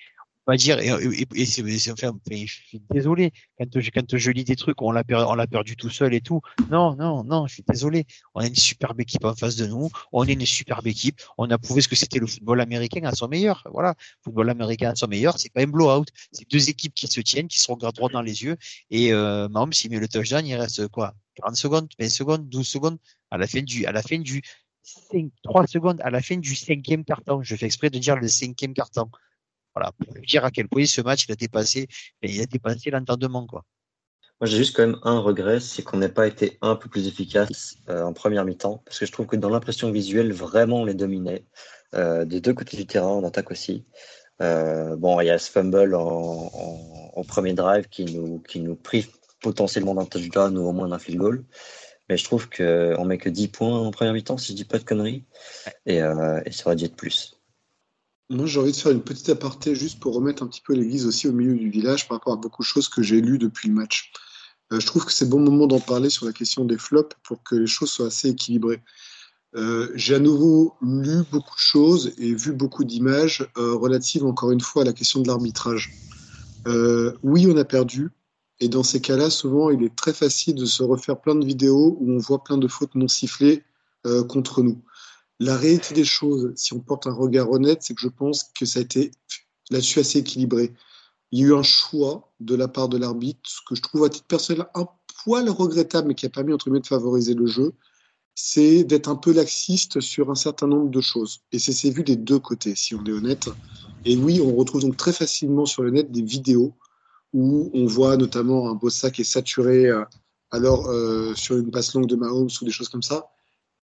on va dire, et, c'est, enfin, je suis désolé quand je, quand je lis des trucs, on l'a perdu, on l'a perdu tout seul et tout. Non, non, non, je suis désolé. On a une superbe équipe en face de nous. On est une superbe équipe. On a prouvé ce que c'était le football américain à son meilleur. Voilà football américain à son meilleur, c'est pas un blowout. C'est deux équipes qui se tiennent, qui se regardent droit dans les yeux. Et euh, Mahomes, s'il met le touchdown, il reste quoi 40 secondes, 20 secondes, 12 secondes à la fin du, à la fin du 5, 3 secondes à la fin du cinquième carton. Je fais exprès de dire le cinquième carton. Voilà, pour vous dire à quel point ce match il a dépassé, il a dépassé l'entendement quoi. Moi, j'ai juste quand même un regret, c'est qu'on n'ait pas été un peu plus efficace euh, en première mi-temps, parce que je trouve que dans l'impression visuelle, vraiment, on les dominait. Euh, des deux côtés du terrain, en attaque aussi. Euh, bon, il y a ce fumble en, en, en premier drive qui nous, qui nous prive potentiellement d'un touchdown ou au moins d'un field goal. Mais je trouve qu'on met que 10 points en première mi-temps, si je dis pas de conneries. Et, et ça aurait dû être plus. Moi, j'ai envie de faire une petite aparté juste pour remettre un petit peu l'église aussi au milieu du village par rapport à beaucoup de choses que j'ai lues depuis le match. Euh, je trouve que c'est bon moment d'en parler sur la question des flops pour que les choses soient assez équilibrées. Euh, j'ai à nouveau lu beaucoup de choses et vu beaucoup d'images euh, relatives encore une fois à la question de l'arbitrage. Oui, on a perdu. Et dans ces cas-là, souvent, il est très facile de se refaire plein de vidéos où on voit plein de fautes non sifflées contre nous. La réalité des choses, si on porte un regard honnête, c'est que je pense que ça a été là-dessus assez équilibré. Il y a eu un choix de la part de l'arbitre, ce que je trouve à titre personnel un poil regrettable, mais qui a permis entre guillemets de favoriser le jeu. c'est d'être un peu laxiste sur un certain nombre de choses. Et c'est vu des deux côtés, si on est honnête. Et oui, on retrouve donc très facilement sur le net des vidéos où on voit notamment un Bossa qui est saturé euh, alors euh, sur une passe longue de Mahomes ou des choses comme ça.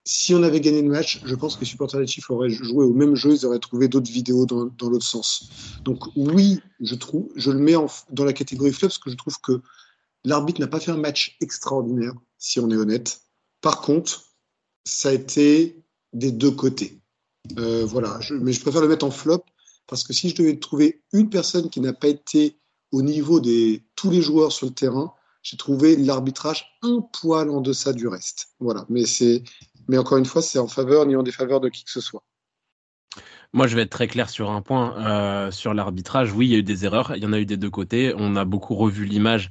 Si on avait gagné le match, je pense que les supporters des Chiefs auraient joué au même jeu, ils auraient trouvé d'autres vidéos dans, l'autre sens. Donc oui, je trouve, je le mets dans la catégorie flop parce que je trouve que l'arbitre n'a pas fait un match extraordinaire, si on est honnête. Par contre, ça a été des deux côtés. Euh, voilà, mais je préfère le mettre en flop parce que si je devais trouver une personne qui n'a pas été au niveau de tous les joueurs sur le terrain, j'ai trouvé l'arbitrage un poil en deçà du reste. Voilà, mais c'est, mais encore une fois, c'est en faveur ni en défaveur de qui que ce soit. Moi, je vais être très clair sur un point. Euh, sur l'arbitrage, oui, il y a eu des erreurs. Il y en a eu des deux côtés. On a beaucoup revu l'image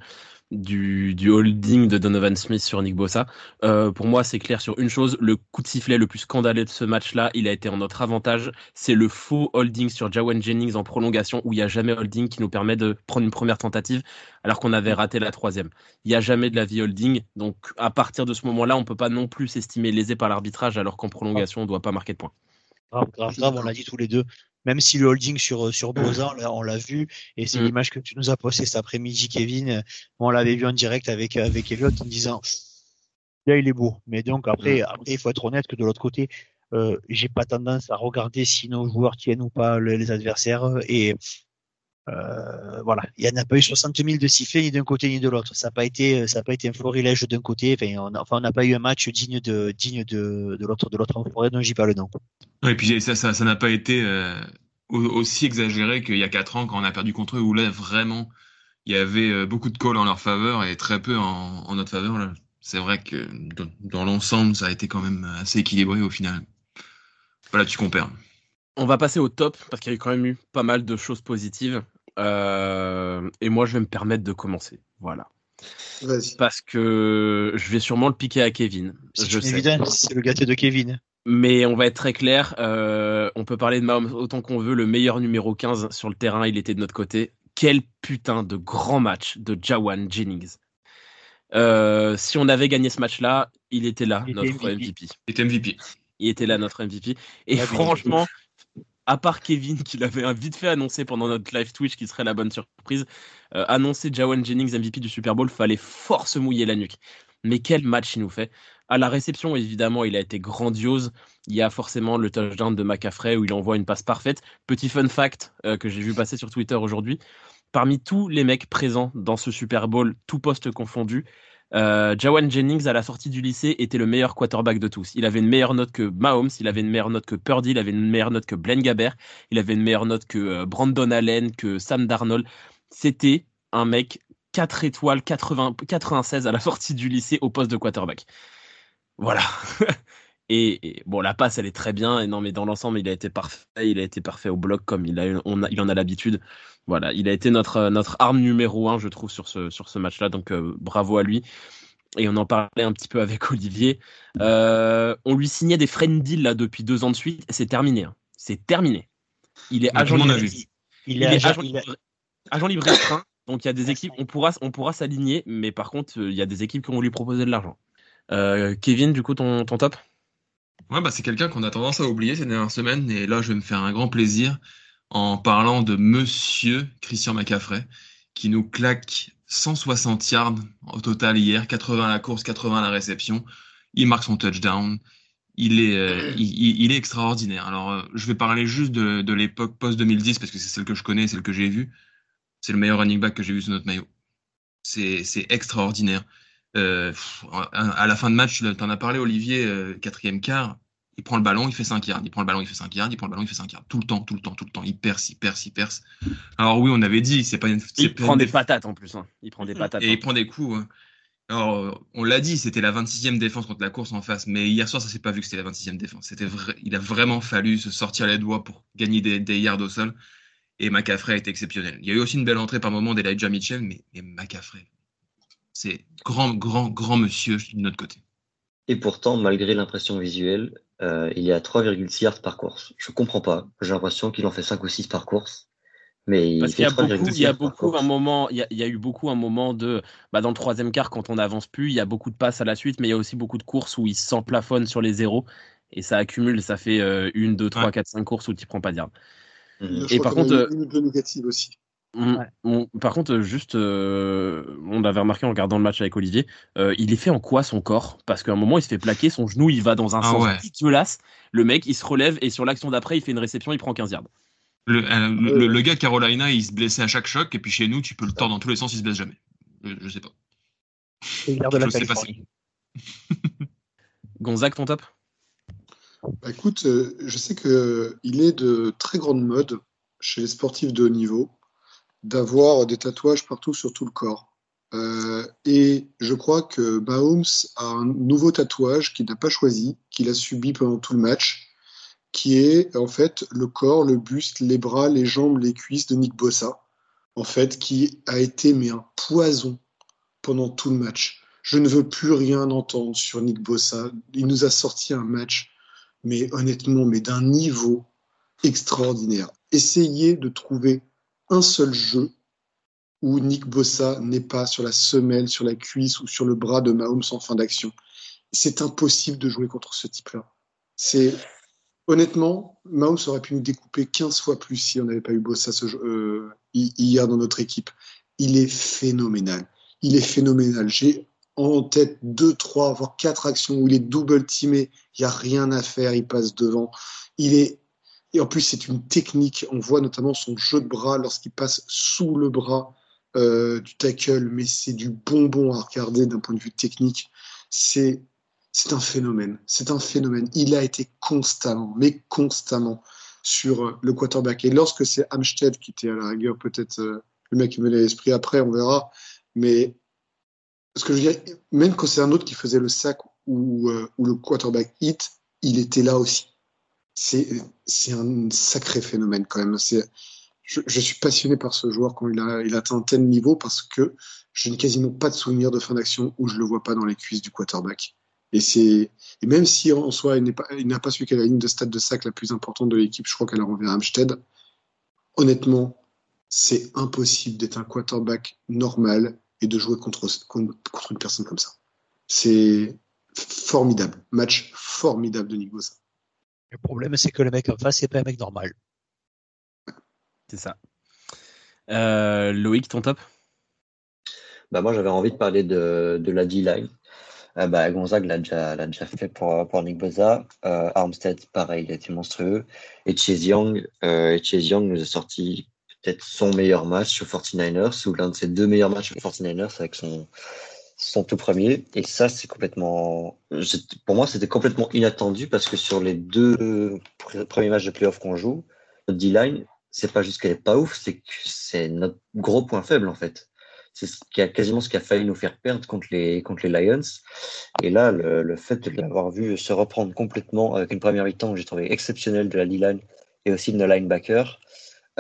du, holding de Donovan Smith sur Nick Bossa. Euh, pour moi, c'est clair sur une chose, le coup de sifflet le plus scandaleux de ce match-là, il a été en notre avantage. C'est le faux holding sur Jawan Jennings en prolongation où il n'y a jamais holding qui nous permet de prendre une première tentative alors qu'on avait raté la troisième. Il n'y a jamais de la vie holding. Donc à partir de ce moment-là, on ne peut pas non plus s'estimer lésé par l'arbitrage alors qu'en prolongation, on ne doit pas marquer de points. Grave, on l'a dit tous les deux même si le holding sur sur Boza, on l'a vu, et c'est mm. l'image que tu nous as postée cet après-midi, Kevin. On l'avait vu en direct avec avec Elliot en disant là il est beau. Mais donc après, mm. après il faut être honnête que de l'autre côté, euh, j'ai pas tendance à regarder si nos joueurs tiennent ou pas les adversaires et euh, voilà, il n'y en a pas eu 60 000 de sifflets ni d'un côté ni de l'autre. Ça n'a pas été, ça n'a pas été un florilège d'un côté. Enfin, on enfin, n'a pas eu un match digne de, digne de, de l'autre, de l'autre forêt dont j'y pas le nom. Et puis ça, ça, ça n'a pas été euh, aussi exagéré qu'il y a 4 ans quand on a perdu contre eux, où là vraiment il y avait euh, beaucoup de calls en leur faveur et très peu en, en notre faveur. C'est vrai que dans, l'ensemble, ça a été quand même assez équilibré au final. Voilà, tu compares. On va passer au top parce qu'il y a eu quand même eu pas mal de choses positives. Euh, et moi, je vais me permettre de commencer. Voilà. Parce que je vais sûrement le piquer à Kevin. C'est évident, c'est le gâteau de Kevin. Mais on va être très clair, euh, on peut parler de Mahomes autant qu'on veut, le meilleur numéro 15 sur le terrain, il était de notre côté. Quel putain de grand match de Jawan Jennings. Euh, si on avait gagné ce match-là, il était là, notre MVP. Il était MVP. Il était là, notre MVP. Et franchement, à part Kevin qui l'avait *laughs* vite fait annoncer pendant notre live Twitch qui serait la bonne surprise, euh, annoncer Jawan Jennings MVP du Super Bowl, fallait fort se mouiller la nuque. Mais quel match il nous fait. À la réception, évidemment, il a été grandiose. Il y a forcément le touchdown de McCaffrey où il envoie une passe parfaite. Petit fun fact euh, que j'ai vu passer sur Twitter aujourd'hui. Parmi tous les mecs présents dans ce Super Bowl, tout poste confondu, euh, Jawan Jennings, à la sortie du lycée, était le meilleur quarterback de tous. Il avait une meilleure note que Mahomes, il avait une meilleure note que Purdy, il avait une meilleure note que Blaine Gabbert, il avait une meilleure note que euh, Brandon Allen, que Sam Darnold. C'était un mec 4 étoiles, 80, 96 à la sortie du lycée au poste de quarterback. Voilà. *laughs* et, bon, la passe, elle est très bien. Et non, mais dans l'ensemble, il a été parfait. Il a été parfait au bloc comme il, a, il en a l'habitude. Voilà, il a été notre, notre arme numéro un, je trouve, sur ce, sur ce match-là. Donc, euh, bravo à lui. Et on en parlait un petit peu avec *laughs* Olivier. Euh, on lui signait des friend deals là depuis deux ans de suite. C'est terminé. Hein. C'est terminé. Il est agent libre. Il, est, agent, libre, agent libre restreint. Donc il y a des équipes, on pourra, on pourra s'aligner, mais par contre, il y a des équipes qui vont lui proposer de l'argent. Euh, Kevin, du coup, ton, ton top? Ouais, bah, c'est quelqu'un qu'on a tendance à oublier ces dernières semaines, et là, je vais me faire un grand plaisir en parlant de Monsieur Christian McCaffrey, qui nous claque 160 yards au total hier, 80 à la course, 80 à la réception. Il marque son touchdown. Il est, euh, *clears throat* il, est extraordinaire. Alors, euh, je vais parler juste de, de l'époque post-2010 parce que c'est celle que je connais, celle que j'ai vue. C'est le meilleur running back que j'ai vu sur notre maillot. C'est extraordinaire. Euh, à la fin de match, tu en as parlé, Olivier, euh, quatrième quart, il prend le ballon, il fait 5 yards, il prend le ballon, il fait 5 yards, il prend le ballon, il fait 5 yards. Tout le temps, tout le temps, tout le temps. Il perce, il perce, il perce. Alors oui, on avait dit, c'est pas une. Il prend des patates en plus. Hein. Il prend des patates. Et il hein. prend des coups. Hein. Alors, on l'a dit, c'était la 26e défense contre la course en face, mais hier soir, ça s'est pas vu que c'était la 26e défense. C'était vrai, il a vraiment fallu se sortir les doigts pour gagner des, des yards au sol. Et McCaffrey est exceptionnel. Il y a eu aussi une belle entrée par moment d'Elijah Mitchell, mais, mais McCaffrey, c'est grand, grand, grand monsieur de notre côté. Et pourtant, malgré l'impression visuelle, euh, il y a 3,6 yards par course. Je comprends pas. J'ai l'impression qu'il en fait 5 ou 6 par course. Mais il Parce y a beaucoup, il y a cinq par beaucoup un course. moment, il y a, il y a eu beaucoup un moment de, bah, dans le troisième quart quand on n'avance plus, il y a beaucoup de passes à la suite, mais il y a aussi beaucoup de courses où il s'emplafonne sur les zéros et ça accumule, ça fait euh, une, deux, trois, Ouais. quatre, cinq courses où tu prends pas. Mhm. Je Et par contre, euh, une ou deux négatives aussi. Ouais. par contre, euh, juste, euh, on l'avait remarqué en regardant le match avec Olivier, euh, il est fait en quoi son corps? Parce qu'à un moment, il se fait plaquer, son genou, il va dans un Ah sens ouais. dégueulasse. Le mec, il se relève et sur l'action d'après, il fait une réception, il prend 15 yards. Le, euh, le- le- le gars de Carolina, il se blessait à chaque choc, et puis chez nous, tu peux le tordre dans tous les sens, il se blesse jamais. Je, je sais pas. Il garde la Je sais pas. *laughs* Gonzague, ton top? Bah, écoute, euh, je sais que il est de très grande mode chez les sportifs de haut niveau d'avoir des tatouages partout sur tout le corps. Euh, et je crois que Mahomes a un nouveau tatouage qu'il n'a pas choisi, qu'il a subi pendant tout le match, qui est en fait le corps, le buste, les bras, les jambes, les cuisses de Nick Bossa, en fait, qui a été mais un poison pendant tout le match. Je ne veux plus rien entendre sur Nick Bossa. Il nous a sorti un match mais honnêtement, mais d'un niveau extraordinaire. Essayez de trouver un seul jeu où Nick Bossa n'est pas sur la semelle, sur la cuisse ou sur le bras de Mahomes en fin d'action. C'est impossible de jouer contre ce type-là. C'est honnêtement, Mahomes aurait pu nous découper 15 fois plus si on n'avait pas eu Bossa ce euh, hi- hier dans notre équipe. Il est phénoménal. Il est phénoménal. J'ai en tête deux, trois, voire quatre actions où il est double teamé. Il n'y a rien à faire. Il passe devant. Il est et en plus c'est une technique. On voit notamment son jeu de bras lorsqu'il passe sous le bras euh, du tackle, mais c'est du bonbon à regarder d'un point de vue technique. C'est c'est un phénomène. C'est un phénomène. Il a été constamment, mais constamment sur le quarterback. Et lorsque c'est Amstead qui était à la rigueur, peut-être euh, le mec qui me à l'esprit après, on verra. Mais ce que je veux dire, même quand c'est un autre qui faisait le sac ou, euh, ou le quarterback hit, il était là aussi. C'est un sacré phénomène quand même. Je, je suis passionné par ce joueur quand il a, il atteint un tel niveau parce que je n'ai quasiment pas de souvenir de fin d'action où je le vois pas dans les cuisses du quarterback. Et c'est et même si en soi il n'est pas il n'a pas su qu'à la ligne de stade de sac la plus importante de l'équipe, je crois qu'elle a envers Amstead. Honnêtement, c'est impossible d'être un quarterback normal et de jouer contre, contre une personne comme ça. C'est formidable, match formidable de Nick Bosa. Le problème, c'est que le mec en face, c'est pas un mec normal. C'est ça. Euh, Loïc, ton top? Bah, moi, j'avais envie de parler de, de la D-line. Euh, bah, Gonzague l'a déjà, l'a déjà fait pour, pour Nick Boza. Euh, Armstead, pareil, il a été monstrueux. Et Chase Young, euh, et Chase Young nous a sorti peut-être son meilleur match aux 49ers, ou l'un de ses deux meilleurs matchs aux 49ers avec son, son tout premier. Et ça, c'est complètement, pour moi, c'était complètement inattendu parce que sur les deux pr- premiers matchs de playoff qu'on joue, notre D-line, c'est pas juste qu'elle est pas ouf, c'est que c'est notre gros point faible, en fait. C'est ce qui a quasiment ce qui a failli nous faire perdre contre les, contre les Lions. Et là, le, le fait de l'avoir vu se reprendre complètement avec une première mi-temps que j'ai trouvé exceptionnelle de la D-line et aussi de nos linebackers,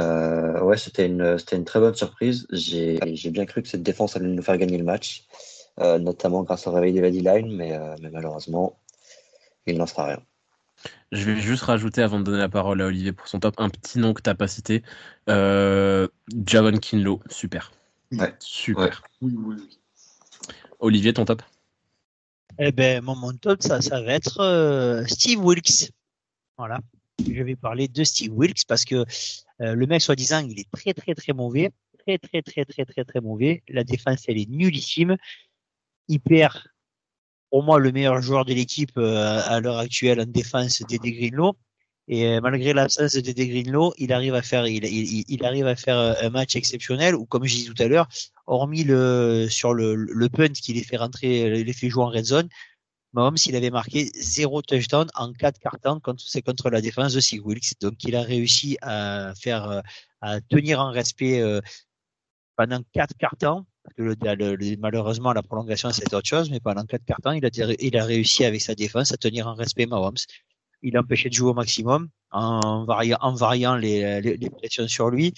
euh, ouais, c'était une, une très bonne surprise. J'ai, j'ai bien cru que cette défense allait nous faire gagner le match, euh, notamment grâce au réveil de la D-line, mais, euh, mais malheureusement, il n'en sera rien. Je vais juste rajouter avant de donner la parole à Olivier pour son top un petit nom que t'as pas cité. Euh, Javon Kinlo, super. Ouais. Super. Oui, oui, oui. Olivier, ton top? Eh ben, mon, mon top, ça, ça va être euh, Steve Wilkes. Voilà. Je vais parler de Steve Wilkes parce que euh, le mec, soi-disant, il est très, très, très mauvais. Très, très, très, très, très, très mauvais. La défense, elle est nullissime. Il perd, pour moi, le meilleur joueur de l'équipe euh, à l'heure actuelle en défense, Dédé Greenlow. Et euh, malgré l'absence de Dédé Greenlow, il arrive à faire, il, il, il arrive à faire euh, un match exceptionnel où, comme je disais tout à l'heure, hormis le sur le, le punt qui les fait rentrer, les fait jouer en red zone, Mahomes il avait marqué zéro touchdown en quatre cartons quand c'est contre la défense de Sig Wilkes. Donc il a réussi à faire à tenir en respect pendant quatre cartons. Parce que le, le, le, malheureusement la prolongation c'est autre chose, mais pendant quatre cartons il a il a réussi avec sa défense à tenir en respect Mahomes. Il a empêché de jouer au maximum en variant, les, pressions sur lui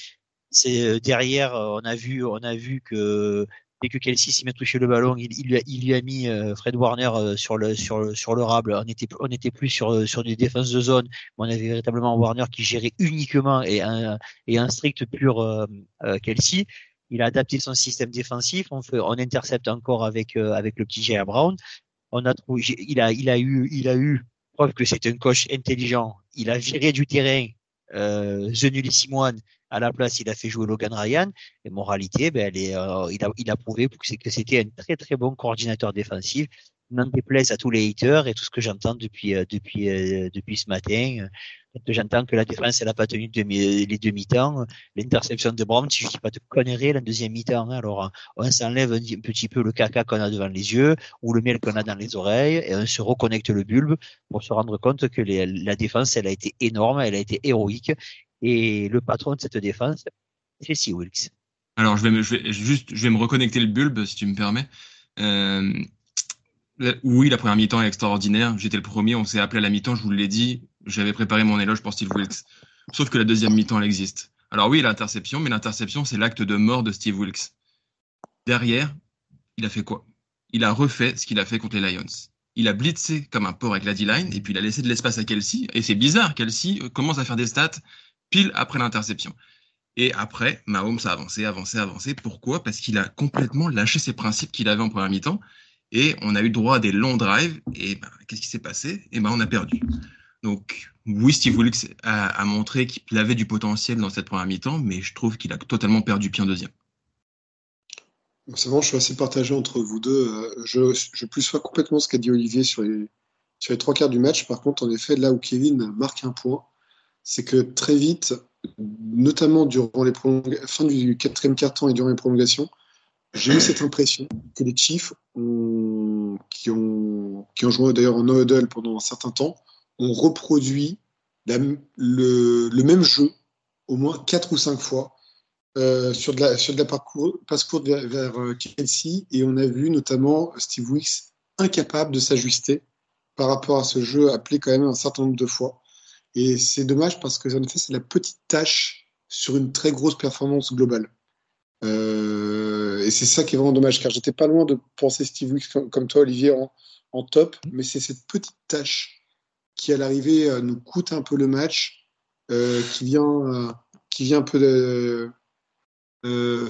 c'est derrière on a vu on a vu que dès que Kelsey s'y met toucher le ballon, il, il, lui, a, il lui a mis Fred Warner sur le sur sur le rable. On était on était plus sur sur des défenses de zone, mais on avait véritablement Warner qui gérait uniquement et un et un strict pur Kelsey. Il a adapté son système défensif. On intercepte encore avec avec le petit J.R. Brown. On a trouvé, il a il a eu il a eu preuve que c'est un coach intelligent. Il a viré du terrain euh, Zenuli Simone à la place, il a fait jouer Logan Ryan. Et moralité, ben, euh, il, a, il a prouvé que c'était un très très bon coordinateur défensif. N'en déplaise à tous les haters et tout ce que j'entends depuis euh, depuis euh, depuis ce matin. J'entends que la défense elle a pas tenu les deux mi-temps. L'interception de Brown, si je dis pas de conneries, la deuxième mi-temps. Hein. Alors on s'enlève un, petit peu le caca qu'on a devant les yeux ou le miel qu'on a dans les oreilles et on se reconnecte le bulbe pour se rendre compte que la défense elle a été énorme, elle a été héroïque et le patron de cette défense, c'est C. Wilkes. Alors, je vais, je vais, juste, je vais me reconnecter le bulbe, si tu me permets. Euh, oui, la première mi-temps est extraordinaire. J'étais le premier, on s'est appelé à la mi-temps, je vous l'ai dit. J'avais préparé mon éloge pour Steve Wilkes. Sauf que la deuxième mi-temps, elle existe. Alors oui, l'interception, mais l'interception, c'est l'acte de mort de Steve Wilkes. Derrière, il a fait quoi? Il a refait ce qu'il a fait contre les Lions. Il a blitzé comme un porc avec la D-line, et puis il a laissé de l'espace à Kelsey. Et c'est bizarre, Kelsey commence à faire des stats pile après l'interception. Et après, Mahomes a avancé, avancé, avancé. Pourquoi? Parce qu'il a complètement lâché ses principes qu'il avait en première mi-temps. Et on a eu droit à des longs drives. Et ben, qu'est-ce qui s'est passé? Et ben, on a perdu. Donc, oui, Steve Wilkes a, montré qu'il avait du potentiel dans cette première mi-temps, mais je trouve qu'il a totalement perdu pied en deuxième. C'est bon, je suis assez partagé entre vous deux. Euh, je, je plus sois complètement ce qu'a dit Olivier sur les, trois quarts du match. Par contre, en effet, là où Kevin marque un point, c'est que très vite, notamment durant les fin du quatrième quart-temps et durant les prolongations, j'ai eu cette impression que les Chiefs, qui, ont, qui ont joué d'ailleurs en no pendant un certain temps, ont reproduit le, même jeu au moins quatre ou cinq fois euh, sur de la, sur de la parcours, passe courte vers, vers euh, Kelsey et on a vu notamment Steve Wicks incapable de s'ajuster par rapport à ce jeu appelé quand même un certain nombre de fois. Et c'est dommage parce que en effet, c'est la petite tâche sur une très grosse performance globale. Euh, et c'est ça qui est vraiment dommage, car j'étais pas loin de penser Steve Wicks comme toi, Olivier, en, top, mais c'est cette petite tâche qui, à l'arrivée, euh, nous coûte un peu le match, euh, qui vient, euh, qui vient un peu de,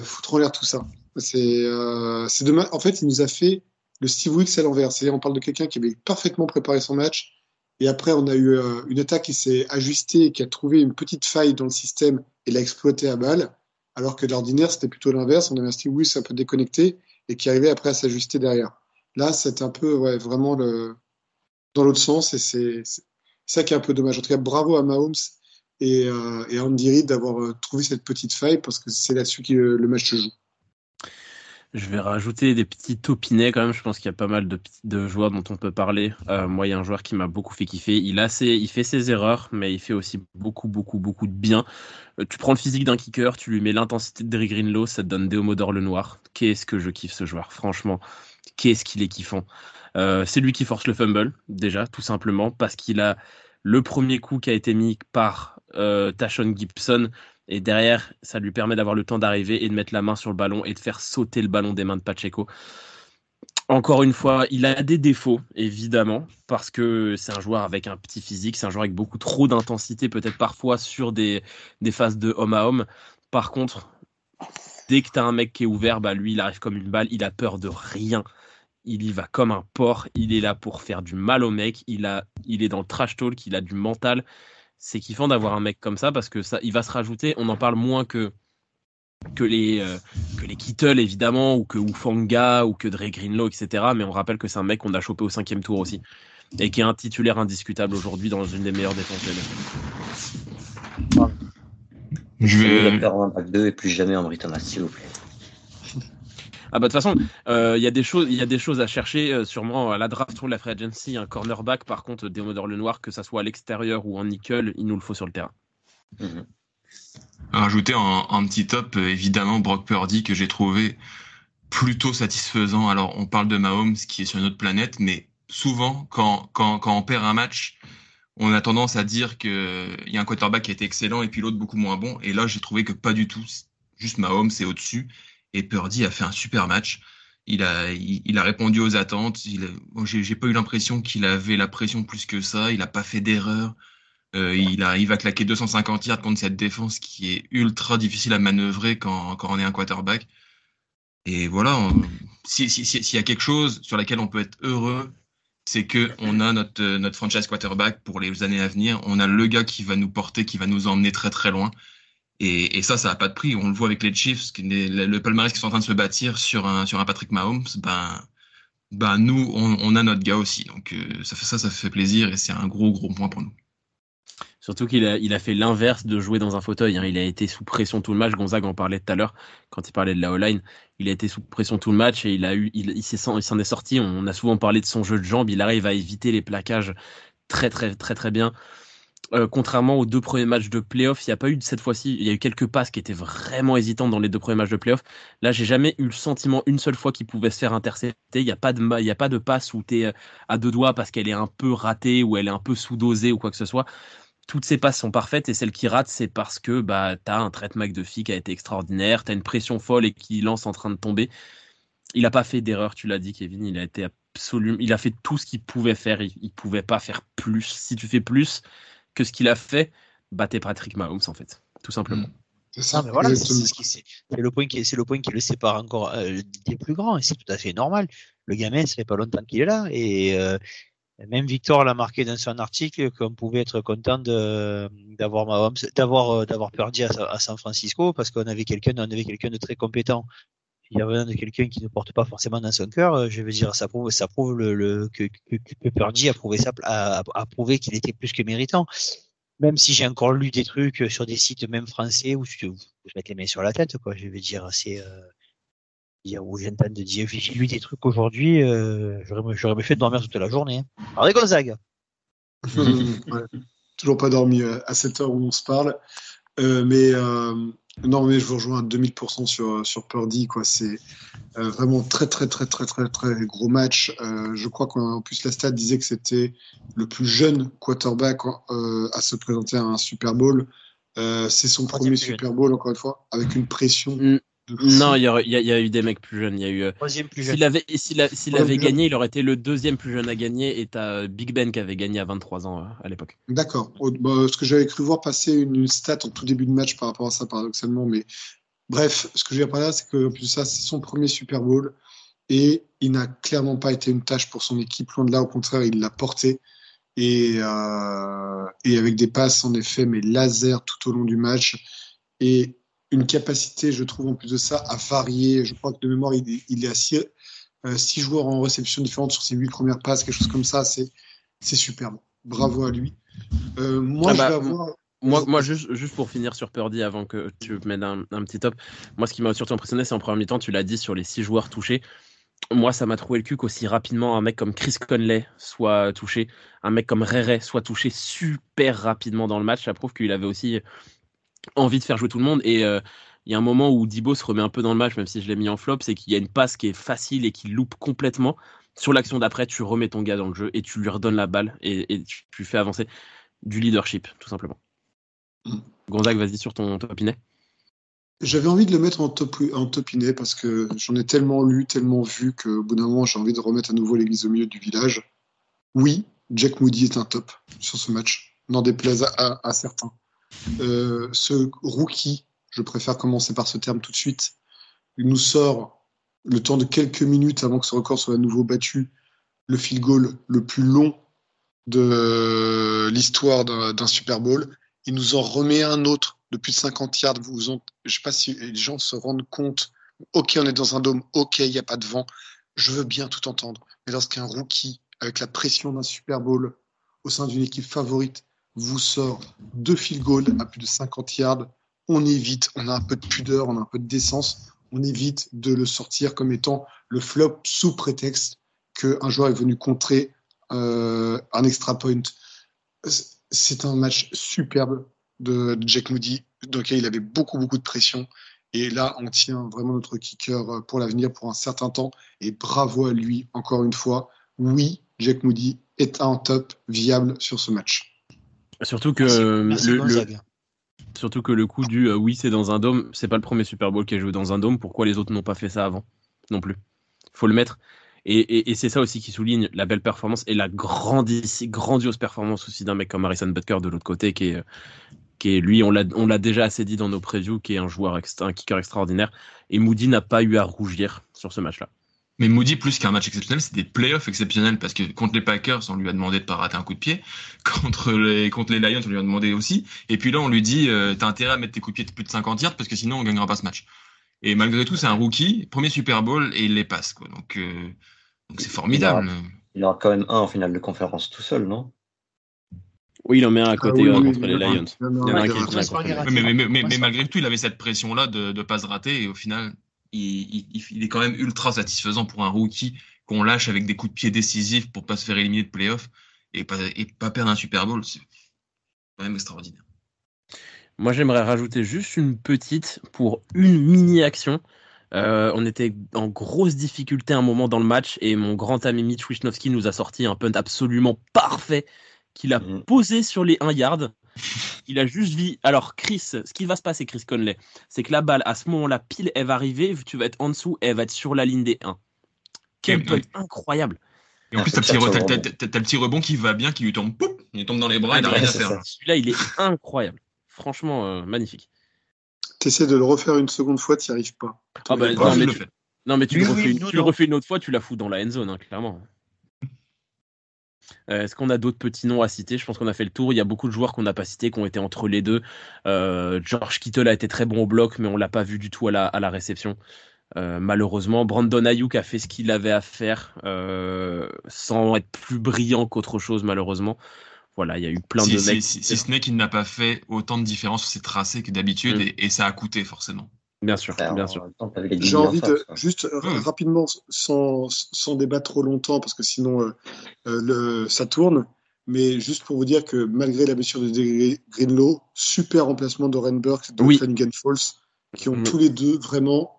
foutre en l'air tout ça. C'est dommage. En fait, il nous a fait le Steve Wicks à l'envers. C'est-à-dire, on parle de quelqu'un qui avait parfaitement préparé son match, et après, on a eu une attaque qui s'est ajustée qui a trouvé une petite faille dans le système et l'a exploité à balle. Alors que d'ordinaire, c'était plutôt l'inverse. On avait un Steve Willis un peu déconnecté et qui arrivait après à s'ajuster derrière. Là, c'est un peu ouais, vraiment le, dans l'autre sens et c'est ça qui est un peu dommage. En tout cas, bravo à Mahomes et, euh, à Andy Reid d'avoir euh, trouvé cette petite faille parce que c'est là-dessus que le match se joue. Je vais rajouter des petits topinets quand même. Je pense qu'il y a pas mal de, de joueurs dont on peut parler. Euh, moi, il y a un joueur qui m'a beaucoup fait kiffer. Il, a ses, il fait ses erreurs, mais il fait aussi beaucoup, beaucoup, beaucoup de bien. Euh, tu prends le physique d'un kicker, tu lui mets l'intensité de Derrick Greenlow, ça te donne Deomodor le noir. Qu'est-ce que je kiffe ce joueur, franchement. Qu'est-ce qu'il est kiffant. Euh, c'est lui qui force le fumble, déjà, tout simplement, parce qu'il a le premier coup qui a été mis par Tashon Gibson et derrière, ça lui permet d'avoir le temps d'arriver et de mettre la main sur le ballon et de faire sauter le ballon des mains de Pacheco. Encore une fois, il a des défauts, évidemment, parce que c'est un joueur avec un petit physique, c'est un joueur avec beaucoup trop d'intensité, peut-être parfois sur des, des phases de homme à homme. Par contre, dès que tu as un mec qui est ouvert, bah lui, il arrive comme une balle, il a peur de rien. Il y va comme un porc, il est là pour faire du mal au mec, il, a, il est dans le trash talk, il a du mental c'est kiffant d'avoir un mec comme ça parce que ça, il va se rajouter. On en parle moins que que les euh, que les Kittle évidemment ou que Ufanga ou que Dre Greenlow etc. Mais on rappelle que c'est un mec qu'on a chopé au cinquième tour aussi et qui est un titulaire indiscutable aujourd'hui dans une des meilleures défenses Je vais faire un bac 2 et plus jamais en Britannia s'il vous plaît. Ah bah de toute façon, euh, il y a des choses, il y a des choses à chercher euh, sûrement à la draft ou la free agency, un cornerback. Par contre, Démodore le Noir, que ça soit à l'extérieur ou en nickel, il nous le faut sur le terrain. Mmh. Rajouter un, petit top, euh, évidemment Brock Purdy que j'ai trouvé plutôt satisfaisant. Alors on parle de Mahomes qui est sur une autre planète, mais souvent quand quand, quand on perd un match, on a tendance à dire que il y a un quarterback qui a été excellent et puis l'autre beaucoup moins bon. Et là, j'ai trouvé que pas du tout. Juste Mahomes, c'est au-dessus Et Purdy a fait un super match. Il a, il, a répondu aux attentes. J'ai pas eu l'impression qu'il avait la pression plus que ça. Il n'a pas fait d'erreur. Euh, il arrive à claquer 250 yards contre cette défense qui est ultra difficile à manœuvrer quand, on est un quarterback. Et voilà, s'il si, si, y a quelque chose sur laquelle on peut être heureux, c'est que on a notre, notre franchise quarterback pour les années à venir. On a le gars qui va nous porter, qui va nous emmener très très loin. Et, ça, ça n'a pas de prix. On le voit avec les Chiefs, le, palmarès qui sont en train de se bâtir sur un, sur un Patrick Mahomes. Ben, ben nous, on, a notre gars aussi. Donc euh, ça fait ça, ça fait plaisir et c'est un gros gros point pour nous. Surtout qu'il a, il a fait l'inverse de jouer dans un fauteuil. Hein. Il a été sous pression tout le match. Gonzague en parlait tout à l'heure quand il parlait de la O-line. Il a été sous pression tout le match et il il, il s'en est sorti. On a souvent parlé de son jeu de jambes. Il arrive à éviter les plaquages très très très très bien. Euh, contrairement aux deux premiers matchs de playoff, il n'y a pas eu cette fois-ci, il y a eu quelques passes qui étaient vraiment hésitantes dans les deux premiers matchs de playoff. Là, j'ai jamais eu le sentiment une seule fois qu'il pouvait se faire intercepter. Il n'y a pas de, a pas de passe où tu es euh, à deux doigts parce qu'elle est un peu ratée ou elle est un peu sous-dosée ou quoi que ce soit toutes ces passes sont parfaites et celles qui ratent, c'est parce que bah, tu as un traitement de fille qui a été extraordinaire, tu as une pression folle et qui lance en train de tomber. Il n'a pas fait d'erreur, tu l'as dit, Kevin. Il a été absolument, il a fait tout ce qu'il pouvait faire. Il, ne pouvait pas faire plus. Si tu fais plus que ce qu'il a fait, t'es Patrick Mahomes en fait, tout simplement. C'est ça. mais voilà, c'est le point qui, le point qui le sépare encore euh, des plus grands et c'est tout à fait normal. Le gamin, ça fait pas longtemps qu'il est là et euh, même Victor l'a marqué dans son article qu'on pouvait être content d'avoir d'avoir, euh, d'avoir perdu à, San Francisco parce qu'on avait quelqu'un, on avait quelqu'un de très compétent. Il y avait de quelqu'un qui ne porte pas forcément dans son cœur. Euh, je veux dire, ça prouve, ça prouve que, que, que a prouvé a, a prouvé qu'il était plus que méritant. Même si j'ai encore lu des trucs sur des sites même français où je, je mettre les mains sur la tête, quoi. Je veux dire, c'est, euh, où j'entends de dire, j'ai lu des trucs aujourd'hui, euh, j'aurais me fait dormir toute la journée. Hein. Gonzague. *laughs* Toujours pas dormi euh, à cette heure où on se parle. Euh, mais euh, non, mais je vous rejoins à 2000% sur, sur Purdy. Quoi. C'est euh, vraiment très, très, très, très, très, très gros match. je crois qu'en plus, la stat disait que c'était le plus jeune quarterback à se présenter à un Super Bowl. c'est son premier Super Bowl, encore une fois, avec une pression mm. Non, *laughs* il y, a, y, a eu des mecs plus jeunes. Il y a eu. Euh, s'il avait, s'il avait gagné, il aurait été le deuxième plus jeune à gagner. Et t'as euh, Big Ben qui avait gagné à 23 ans euh, à l'époque. D'accord. Bah, ce que j'avais cru voir passer une stat en tout début de match par rapport à ça, paradoxalement. Mais bref, ce que je veux dire par là, c'est que plus ça, c'est son premier Super Bowl et il n'a clairement pas été une tâche pour son équipe. Loin de là, au contraire, il l'a porté et, euh, et avec des passes en effet, mais laser tout au long du match. Et une capacité, je trouve, en plus de ça, à varier. Je crois que de mémoire, il, il est à six, euh, six, joueurs en réception différente sur ses huit premières passes, quelque chose comme ça. C'est, c'est superbe. Bravo à lui. Euh, moi, ah je bah, vais avoir. Moi, moi juste, juste pour finir sur Purdy avant que tu mettes un, un petit top, moi ce qui m'a surtout impressionné, c'est en premier mi-temps, tu l'as dit, sur les six joueurs touchés, moi, ça m'a trouvé le cul qu'aussi rapidement un mec comme Chris Conley soit touché, un mec comme Rere soit touché super rapidement dans le match. Ça prouve qu'il avait aussi envie de faire jouer tout le monde. Et euh, il y a un moment où Dibo se remet un peu dans le match, même si je l'ai mis en flop, c'est qu'il y a une passe qui est facile et qui loupe complètement. Sur l'action d'après, tu remets ton gars dans le jeu et tu lui redonnes la balle et, tu, fais avancer du leadership, tout simplement. Mm. Gonzague, vas-y sur ton topinet. J'avais envie de le mettre en, top, en topinet parce que j'en ai tellement lu, tellement vu qu'au bout d'un moment, j'ai envie de remettre à nouveau l'église au milieu du village. Oui, Jack Moody est un top sur ce match, n'en déplaise à certains. Euh, ce rookie, je préfère commencer par ce terme tout de suite, il nous sort le temps de quelques minutes avant que ce record soit à nouveau battu, le field goal le plus long de l'histoire d'un Super Bowl. Il nous en remet un autre de plus de 50 yards. Je ne sais pas si les gens se rendent compte. Ok, on est dans un dôme. Ok, il n'y a pas de vent. Je veux bien tout entendre. Mais lorsqu'un rookie, avec la pression d'un Super Bowl, au sein d'une équipe favorite, vous sort deux field goals à plus de 50 yards, on évite, on a un peu de pudeur, on a un peu de décence, on évite de le sortir comme étant le flop sous prétexte qu'un joueur est venu contrer euh, un extra point. C'est un match superbe de, Jack Moody, dans lequel il avait beaucoup, beaucoup de pression. Et là, on tient vraiment notre kicker pour l'avenir pour un certain temps. Et bravo à lui, encore une fois. Oui, Jack Moody est un top viable sur ce match. Surtout que le, Surtout que le coup du oui, c'est dans un dôme, c'est pas le premier Super Bowl qui a joué dans un dôme. Pourquoi les autres n'ont pas fait ça avant non plus? Faut le mettre. Et, c'est ça aussi qui souligne la belle performance et la grandiose performance aussi d'un mec comme Harrison Butker de l'autre côté, qui est, qui est lui, on l'a déjà assez dit dans nos previews, qui est un joueur, un kicker extraordinaire. Et Moody n'a pas eu à rougir sur ce match-là. Mais Moody, plus qu'un match exceptionnel, c'est des playoffs exceptionnels parce que contre les Packers, on lui a demandé de pas rater un coup de pied. *laughs* Contre les, contre les Lions, on lui a demandé aussi. Et puis là, on lui dit, euh, t'as intérêt à mettre tes coups de pied de plus de 50 yards parce que sinon, on gagnera pas ce match. Et malgré tout, c'est un rookie, premier Super Bowl et il les passe, quoi. Donc, euh, donc c'est formidable. Il aura, quand même un en finale de conférence tout seul, non? Oui, il en met un à côté ah contre les Lions. mais, malgré tout, il avait cette pression-là de ne pas se rater et au final, il, il, est quand même ultra satisfaisant pour un rookie qu'on lâche avec des coups de pied décisifs pour pas se faire éliminer de playoff et pas, et pas perdre un Super Bowl. C'est quand même extraordinaire. Moi, j'aimerais rajouter juste une petite pour une mini-action. Euh, on était en grosse difficulté un moment dans le match et mon grand ami Mitch Wisnowski nous a sorti un punt absolument parfait qu'il a mm. posé sur les 1 yard. *laughs* Il a juste vu. Alors, Chris, ce qui va se passer, Chris Conley, c'est que la balle, à ce moment-là, pile, elle va arriver, tu vas être en dessous, elle va être sur la ligne des 1. Quel punt incroyable! Et en plus, t'as le petit rebond qui va bien, qui lui tombe, pouf, il tombe dans les bras, il n'a rien à faire. Celui-là, il est incroyable. Franchement, euh, magnifique. T'essaies de le refaire une seconde fois, tu n'y arrives pas. Ah bah, non, mais tu, le, refais, une, autre fois, tu la fous dans la end zone, hein, clairement. Euh, est-ce qu'on a d'autres petits noms à citer? Je pense qu'on a fait le tour. Il y a beaucoup de joueurs qu'on n'a pas cités, qui ont été entre les deux. Euh, George Kittle a été très bon au bloc, mais on l'a pas vu du tout à la, réception. malheureusement, Brandon Ayuk a fait ce qu'il avait à faire sans être plus brillant qu'autre chose, malheureusement. Voilà, il y a eu plein de mecs. Si, ce n'est qu'il n'a pas fait autant de différence sur ses tracés que d'habitude, mm. et, ça a coûté forcément. Bien sûr, bien sûr. J'ai envie de juste mm. rapidement, sans, sans, débattre trop longtemps, parce que sinon euh, euh, le, ça tourne. Mais juste pour vous dire que malgré la blessure de Greenlow, super remplacement d'Oren Burke de oui. Falls, qui ont mm. tous les deux vraiment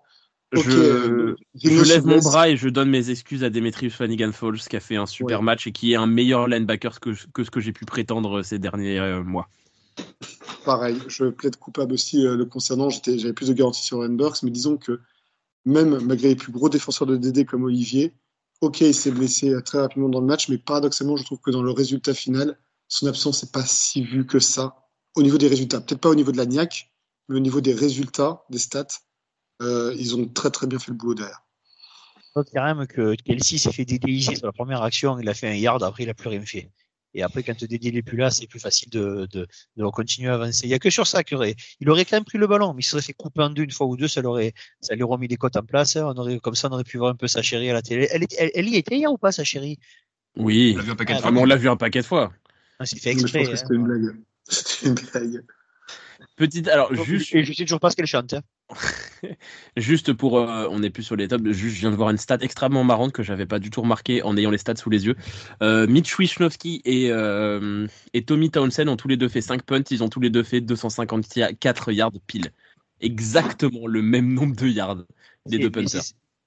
je, lève mon bras et je donne mes excuses à Demetrius Fanigan Falls qui a fait un super match et qui est un meilleur linebacker que, que ce que j'ai pu prétendre ces derniers euh, mois. Pareil, je plaide coupable aussi euh, le concernant. J'avais plus de garanties sur Burks, mais disons que même malgré les plus gros défenseurs de DD comme Olivier, ok, il s'est blessé euh, très rapidement dans le match, mais paradoxalement, je trouve que dans le résultat final, son absence n'est pas si vue que ça au niveau des résultats. Peut-être pas au niveau de la NIAC, mais au niveau des résultats, des stats euh, ils ont très très bien fait le boulot derrière. Je quand même que Kelsey s'est fait dédéliser sur la première action, il a fait un yard, après il a plus rien fait. Et après, quand Dédé n'est plus là, c'est plus facile de, de, de, continuer à avancer. Il n'y a que sur ça qu'il aurait, il aurait quand même pris le ballon, mais il serait fait couper en deux une fois ou deux, ça l'aurait, ça lui aurait remis les côtes en place. On aurait, comme ça, on aurait pu voir un peu sa chérie à la télé. Elle, elle, y était hier ou pas, sa chérie? Oui. On l'a vu un paquet de ah, fois. on l'a vu un paquet de fois. Ah, c'est fait exprès. Je pense que c'était une hein. blague. *laughs* C'était une blague. Petite, alors juste. Et je sais toujours pas ce qu'elle chante. Hein. *laughs* juste pour, euh, on n'est plus sur les tables. Juste, je viens de voir une stat extrêmement marrante que j'avais pas du tout remarqué en ayant les stats sous les yeux. Euh, Mitch Wisnowski et, euh, et Tommy Townsend ont tous les deux fait 5 punts. Ils ont tous les deux fait 254 yards pile. Exactement le même nombre de yards des deux punters.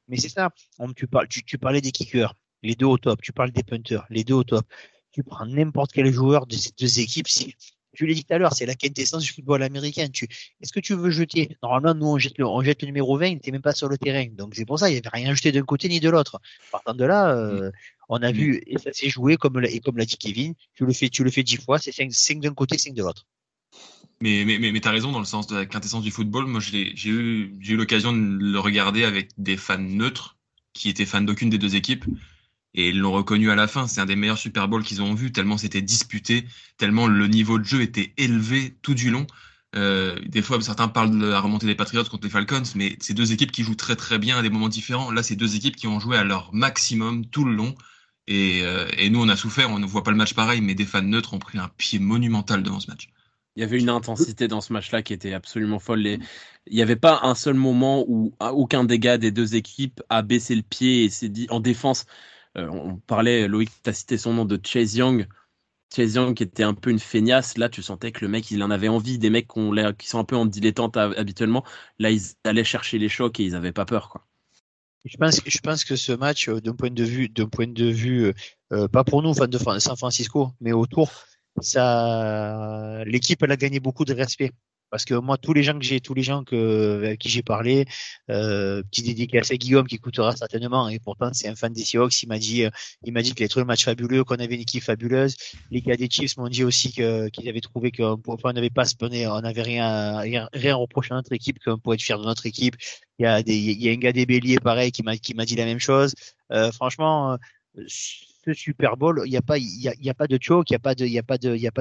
Mais c'est ça. Tu, parles, tu, tu parlais des kickers, les deux au top. Tu parles des punters, les deux au top. Tu prends n'importe quel joueur de ces deux équipes. Si, tu l'as dit tout à l'heure, c'est la quintessence du football américain. Tu, est-ce que tu veux jeter? Normalement, nous, on jette le, on jette le numéro 20, il n'était même pas sur le terrain. Donc, c'est pour ça, il n'y avait rien jeté d'un côté ni de l'autre. Partant de là, euh, mm. on a vu, et ça s'est joué, comme, et comme l'a dit Kevin, tu le fais, tu le fais dix fois, c'est 5, d'un côté, 5 de l'autre. Mais, mais, mais, mais tu as raison dans le sens de la quintessence du football. Moi, j'ai eu, j'ai eu l'occasion de le regarder avec des fans neutres qui étaient fans d'aucune des deux équipes et ils l'ont reconnu à la fin. C'est un des meilleurs Super Bowls qu'ils ont vu, tellement c'était disputé, tellement le niveau de jeu était élevé tout du long. Euh, des fois, certains parlent de la remontée des Patriots contre les Falcons, mais c'est deux équipes qui jouent très très bien à des moments différents. Là, c'est deux équipes qui ont joué à leur maximum tout le long. Et, euh, et nous, on a souffert, on ne voit pas le match pareil, mais des fans neutres ont pris un pied monumental devant ce match. Il y avait une intensité dans ce match-là qui était absolument folle. Il n'y avait pas un seul moment où aucun dégât des deux équipes a baissé le pied et s'est dit en défense. Euh, on parlait, Loïc, tu as cité son nom de Chase Young. Chase Young qui était un peu une feignasse, là tu sentais que le mec il en avait envie, des mecs qui sont un peu en dilettante habituellement, là ils allaient chercher les chocs et ils n'avaient pas peur. Quoi. Je pense, que ce match, euh, d'un point de vue, d'un point de vue, euh, pas pour nous de San Francisco, mais autour, l'équipe a gagné beaucoup de respect Parce que moi, tous les gens que j'ai, tous les gens que, avec qui j'ai parlé, euh, petit dédicace à Guillaume qui coûtera certainement, et pourtant c'est un fan des Seahawks, il m'a dit, euh, il m'a dit qu'il avait trouvé le match fabuleux, qu'on avait une équipe fabuleuse. Les gars des Chiefs m'ont dit aussi que, qu'ils avaient trouvé qu'on on n'avait pas spawné, on n'avait rien, rien, rien reproché à notre équipe, qu'on pouvait être fier de notre équipe. Il y a des, il y a un gars des Béliers pareil qui m'a, qui m'a dit la même chose. Euh, franchement, euh, ce Super Bowl, il n'y a pas, y a, pas de choke, il n'y a pas de, il y a pas de, il y a.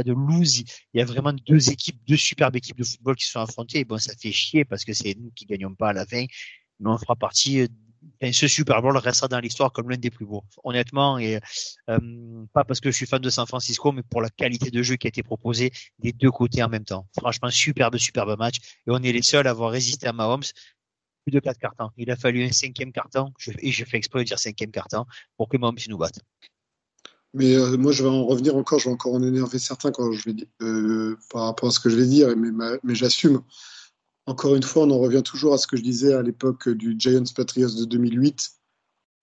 Il y a vraiment deux équipes, deux superbes équipes de football qui se sont affrontées. bon, ça fait chier parce que c'est nous qui gagnons pas à la fin, mais on fera partie. Et ce Super Bowl restera dans l'histoire comme l'un des plus beaux. Honnêtement, et euh, pas parce que je suis fan de San Francisco, mais pour la qualité de jeu qui a été proposée des deux côtés en même temps. Franchement, superbe, superbe match. Et on est les seuls à avoir résisté à Mahomes plus de quatre cartons. Il a fallu un cinquième carton, et j'ai fait exprès de dire cinquième carton, pour que Mahomes nous batte. Mais euh, moi, je vais en revenir encore, je vais encore en énerver certains quand je vais euh, par rapport à ce que je vais dire, mais, mais j'assume. Encore une fois, on en revient toujours à ce que je disais à l'époque du Giants Patriots de 2008.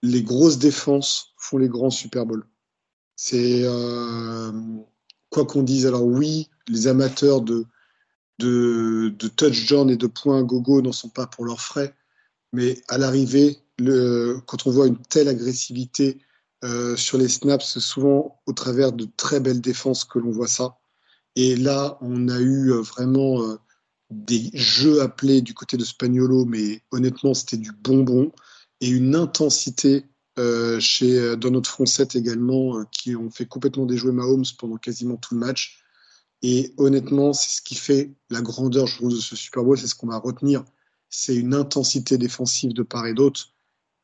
Les grosses défenses font les grands Super Bowls. C'est euh, quoi qu'on dise. Alors oui, les amateurs de, de, de touchdown et de points gogo n'en sont pas pour leurs frais, mais à l'arrivée, quand on voit une telle agressivité euh, sur les snaps, c'est souvent au travers de très belles défenses que l'on voit ça. Et là, on a eu euh, vraiment euh, des jeux appelés du côté de Spagnolo, mais honnêtement, c'était du bonbon et une intensité chez dans notre front 7 également qui ont fait complètement déjouer Mahomes pendant quasiment tout le match. Et honnêtement, c'est ce qui fait la grandeur, je trouve, de ce Super Bowl, c'est ce qu'on va retenir. C'est une intensité défensive de part et d'autre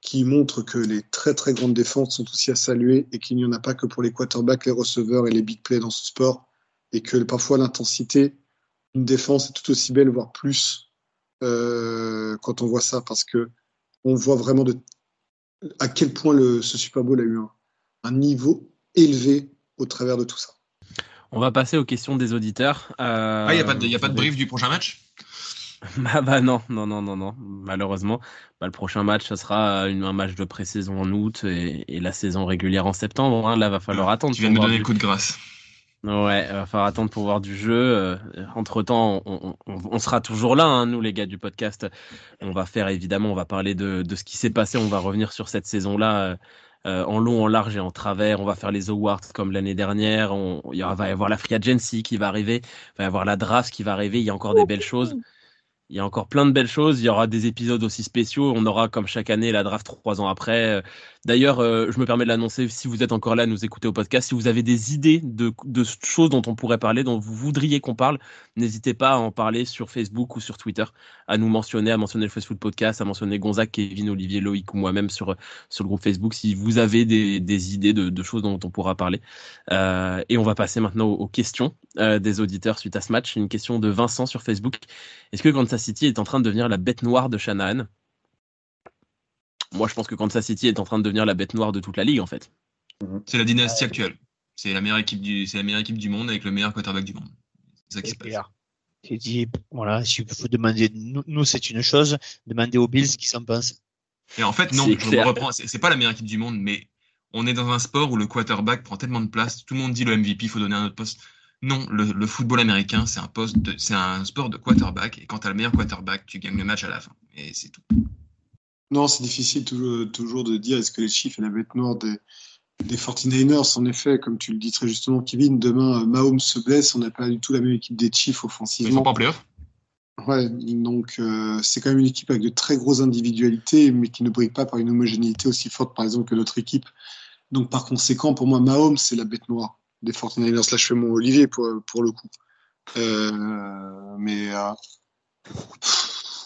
qui montre que les très très grandes défenses sont aussi à saluer et qu'il n'y en a pas que pour les quarterbacks, les receveurs et les big plays dans ce sport, et que parfois l'intensité d'une défense est tout aussi belle, voire plus, euh, quand on voit ça, parce que on voit vraiment de, à quel point le, ce Super Bowl a eu un, un, niveau élevé au travers de tout ça. On va passer aux questions des auditeurs. Euh, ah, il n'y a pas de, a pas de brief du prochain match? Bah, *laughs* bah, non, non, non, non, non, malheureusement. Bah, le prochain match, ce sera une, un match de pré-saison en août et, et, la saison régulière en septembre. Hein. Là, va falloir ah, attendre. Tu viens de me donner le coup de grâce. Ouais, va falloir attendre pour voir du jeu. Euh, entre temps, on, on, on, sera toujours là, hein, nous les gars du podcast. On va faire évidemment, on va parler de, de ce qui s'est passé. On va revenir sur cette saison-là euh, en long, en large et en travers. On va faire les awards comme l'année dernière. On, il va y avoir la free agency qui va arriver. Il va y avoir la draft qui va arriver. Il y a encore des belles choses. Il y a encore plein de belles choses. Il y aura des épisodes aussi spéciaux. On aura, comme chaque année, la draft trois ans après. D'ailleurs, euh, je me permets de l'annoncer, si vous êtes encore là, nous écoutez au podcast, si vous avez des idées de, choses dont on pourrait parler, dont vous voudriez qu'on parle, n'hésitez pas à en parler sur Facebook ou sur Twitter, à nous mentionner, à mentionner le Facebook Podcast, à mentionner Gonzague, Kevin, Olivier, Loïc ou moi-même sur, sur le groupe Facebook, si vous avez des, idées de, choses dont on pourra parler. Euh, et on va passer maintenant aux, questions euh, des auditeurs suite à ce match. Une question de Vincent sur Facebook. Est-ce que Kansas City est en train de devenir la bête noire de Shanahan Moi, je pense que Kansas City est en train de devenir la bête noire de toute la ligue, en fait. Mhm. C'est la dynastie actuelle. C'est la meilleure équipe du, c'est la meilleure équipe du monde avec le meilleur quarterback du monde. C'est ça qui se passe. J'ai dit, voilà, si vous demandez, nous, nous c'est une chose, demandez aux Bills qui s'en pensent. Et en fait, non, je me reprends, c'est pas la meilleure équipe du monde, mais on est dans un sport où le quarterback prend tellement de place, tout le monde dit le MVP, il faut donner un autre poste. Non, le, le football américain, c'est un poste, c'est un sport de quarterback, et quand tu as le meilleur quarterback, tu gagnes le match à la fin, et c'est tout. Non, c'est difficile toujours, toujours, de dire est-ce que les chiffres et la bête noire des, des 49ers, en effet, comme tu le dis très justement, Kevin, demain Mahomes se blesse, on n'a pas du tout la même équipe des Chiefs offensivement. Ils sont pas en playoff? Ouais, donc euh, c'est quand même une équipe avec de très grosses individualités, mais qui ne brille pas par une homogénéité aussi forte, par exemple, que notre équipe. Donc par conséquent, pour moi, Mahomes, c'est la bête noire des 49ers. Là, je fais mon Olivier pour, pour le coup. Euh, mais euh,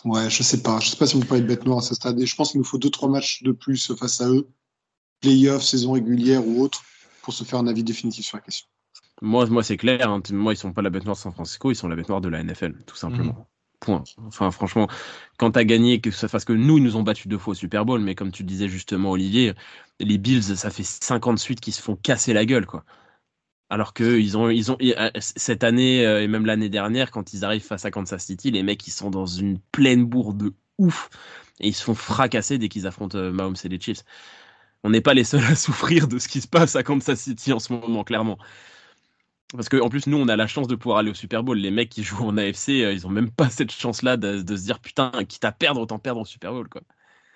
ouais, je sais pas. Je sais pas si on peut parler de bête noire à ce stade. Et je pense qu'il nous faut deux trois matchs de plus face à eux, playoff, saison régulière ou autre, pour se faire un avis définitif sur la question. Moi, moi c'est clair. Hein. Moi, ils sont pas la bête noire de San Francisco, ils sont la bête noire de la NFL, tout simplement. Mmh. Point. Enfin, franchement, quand tu as gagné, que ça, parce que nous, ils nous ont battu deux fois au Super Bowl, mais comme tu disais justement, Olivier, les Bills, ça fait 50 suites qui se font casser la gueule, quoi. Alors que ils ont, ils ont euh, cette année euh, et même l'année dernière, quand ils arrivent face à Kansas City, les mecs ils sont dans une pleine bourre de ouf et ils se font fracasser dès qu'ils affrontent euh, Mahomes et les Chiefs. On n'est pas les seuls à *laughs* souffrir de ce qui se passe à Kansas City en ce moment, clairement. parce qu'en plus, nous, on a la chance de pouvoir aller au Super Bowl. Les mecs qui jouent en AFC, ils ont même pas cette chance-là de, se dire putain, quitte à perdre, autant perdre au Super Bowl. Quoi.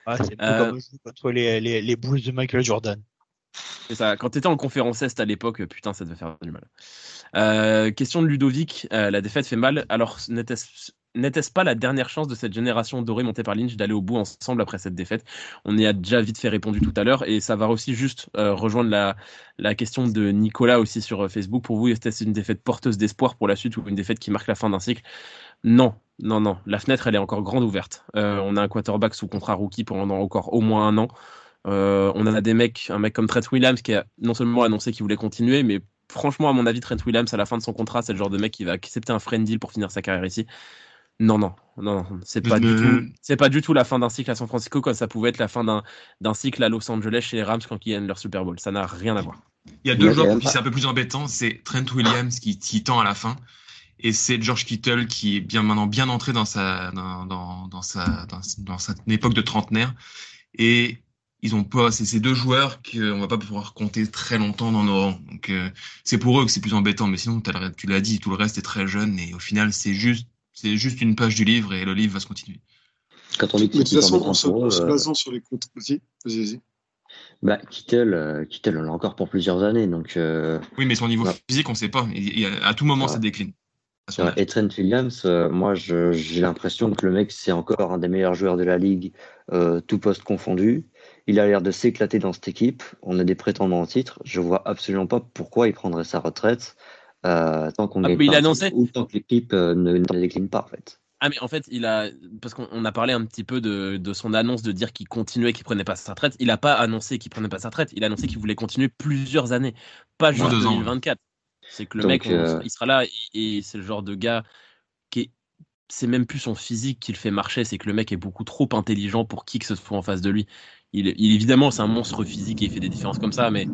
Ah, c'est comme contre les, les, les Bulls de Michael Jordan. C'est ça. Quand en conférence Est à l'époque, putain, ça devait faire du mal. Euh, question de Ludovic. Euh, la défaite fait mal. Alors, n'était-ce pas la dernière chance de cette génération dorée montée par Lynch d'aller au bout ensemble après cette défaite? On y a déjà vite fait répondu tout à l'heure et ça va aussi juste euh, rejoindre la question de Nicolas aussi sur Facebook. Pour vous, est-ce une défaite porteuse d'espoir pour la suite ou une défaite qui marque la fin d'un cycle? Non, non, non. La fenêtre, elle est encore grande ouverte. on a un quarterback sous contrat rookie pendant encore au moins un an. Euh, on a des mecs, un mec comme Trent Williams qui a non seulement annoncé qu'il voulait continuer, mais franchement, à mon avis, Trent Williams, à la fin de son contrat, c'est le genre de mec qui va accepter un friend deal pour finir sa carrière ici. Non, non, non, non c'est pas, du tout, c'est pas du tout la fin d'un cycle à San Francisco comme ça pouvait être la fin d'un cycle à Los Angeles chez les Rams quand ils gagnent leur Super Bowl. Ça n'a rien à voir. Il y a deux joueurs pour qui c'est un peu plus embêtant, c'est Trent Williams qui, tend à la fin et c'est George Kittle qui est bien maintenant bien entré dans sa dans, dans, dans sa dans, dans sa époque de trentenaire et ils ont pas, c'est ces deux joueurs qu'on va pas pouvoir compter très longtemps dans nos rangs. Donc euh, c'est pour eux que c'est plus embêtant. Mais sinon, tu l'as dit, tout le reste est très jeune et au final, c'est juste, c'est juste une page du livre et le livre va se continuer. Quand on dit que de toute façon, on se, basant sur les comptes. Vas-y, vas-y. Bah, Kittel, euh, Kittel, on l'a encore pour plusieurs années. Donc, euh... Oui, mais son niveau physique, on ne sait pas. Et, à tout moment, ça décline. Et Trent Williams, euh, moi, j'ai l'impression que le mec, c'est encore un des meilleurs joueurs de la ligue, euh, tout poste confondu. Il a l'air de s'éclater dans cette équipe. On a des prétendants au titre. Je vois absolument pas pourquoi il prendrait sa retraite euh, tant qu'on ah, il annoncé... ou tant que l'équipe euh, ne, décline pas en fait. Ah mais en fait, il a parce qu'on a parlé un petit peu de, de son annonce de dire qu'il continuait, qu'il prenait pas sa retraite. Il a pas annoncé qu'il prenait pas sa retraite. Il a annoncé qu'il voulait continuer plusieurs années, pas juste 2024. C'est que le mec, euh, il sera là et c'est le genre de gars qui est c'est même plus son physique qui le fait marcher, c'est que le mec est beaucoup trop intelligent pour qui que ce soit en face de lui il, évidemment, c'est un monstre physique et il fait des différences comme ça, mais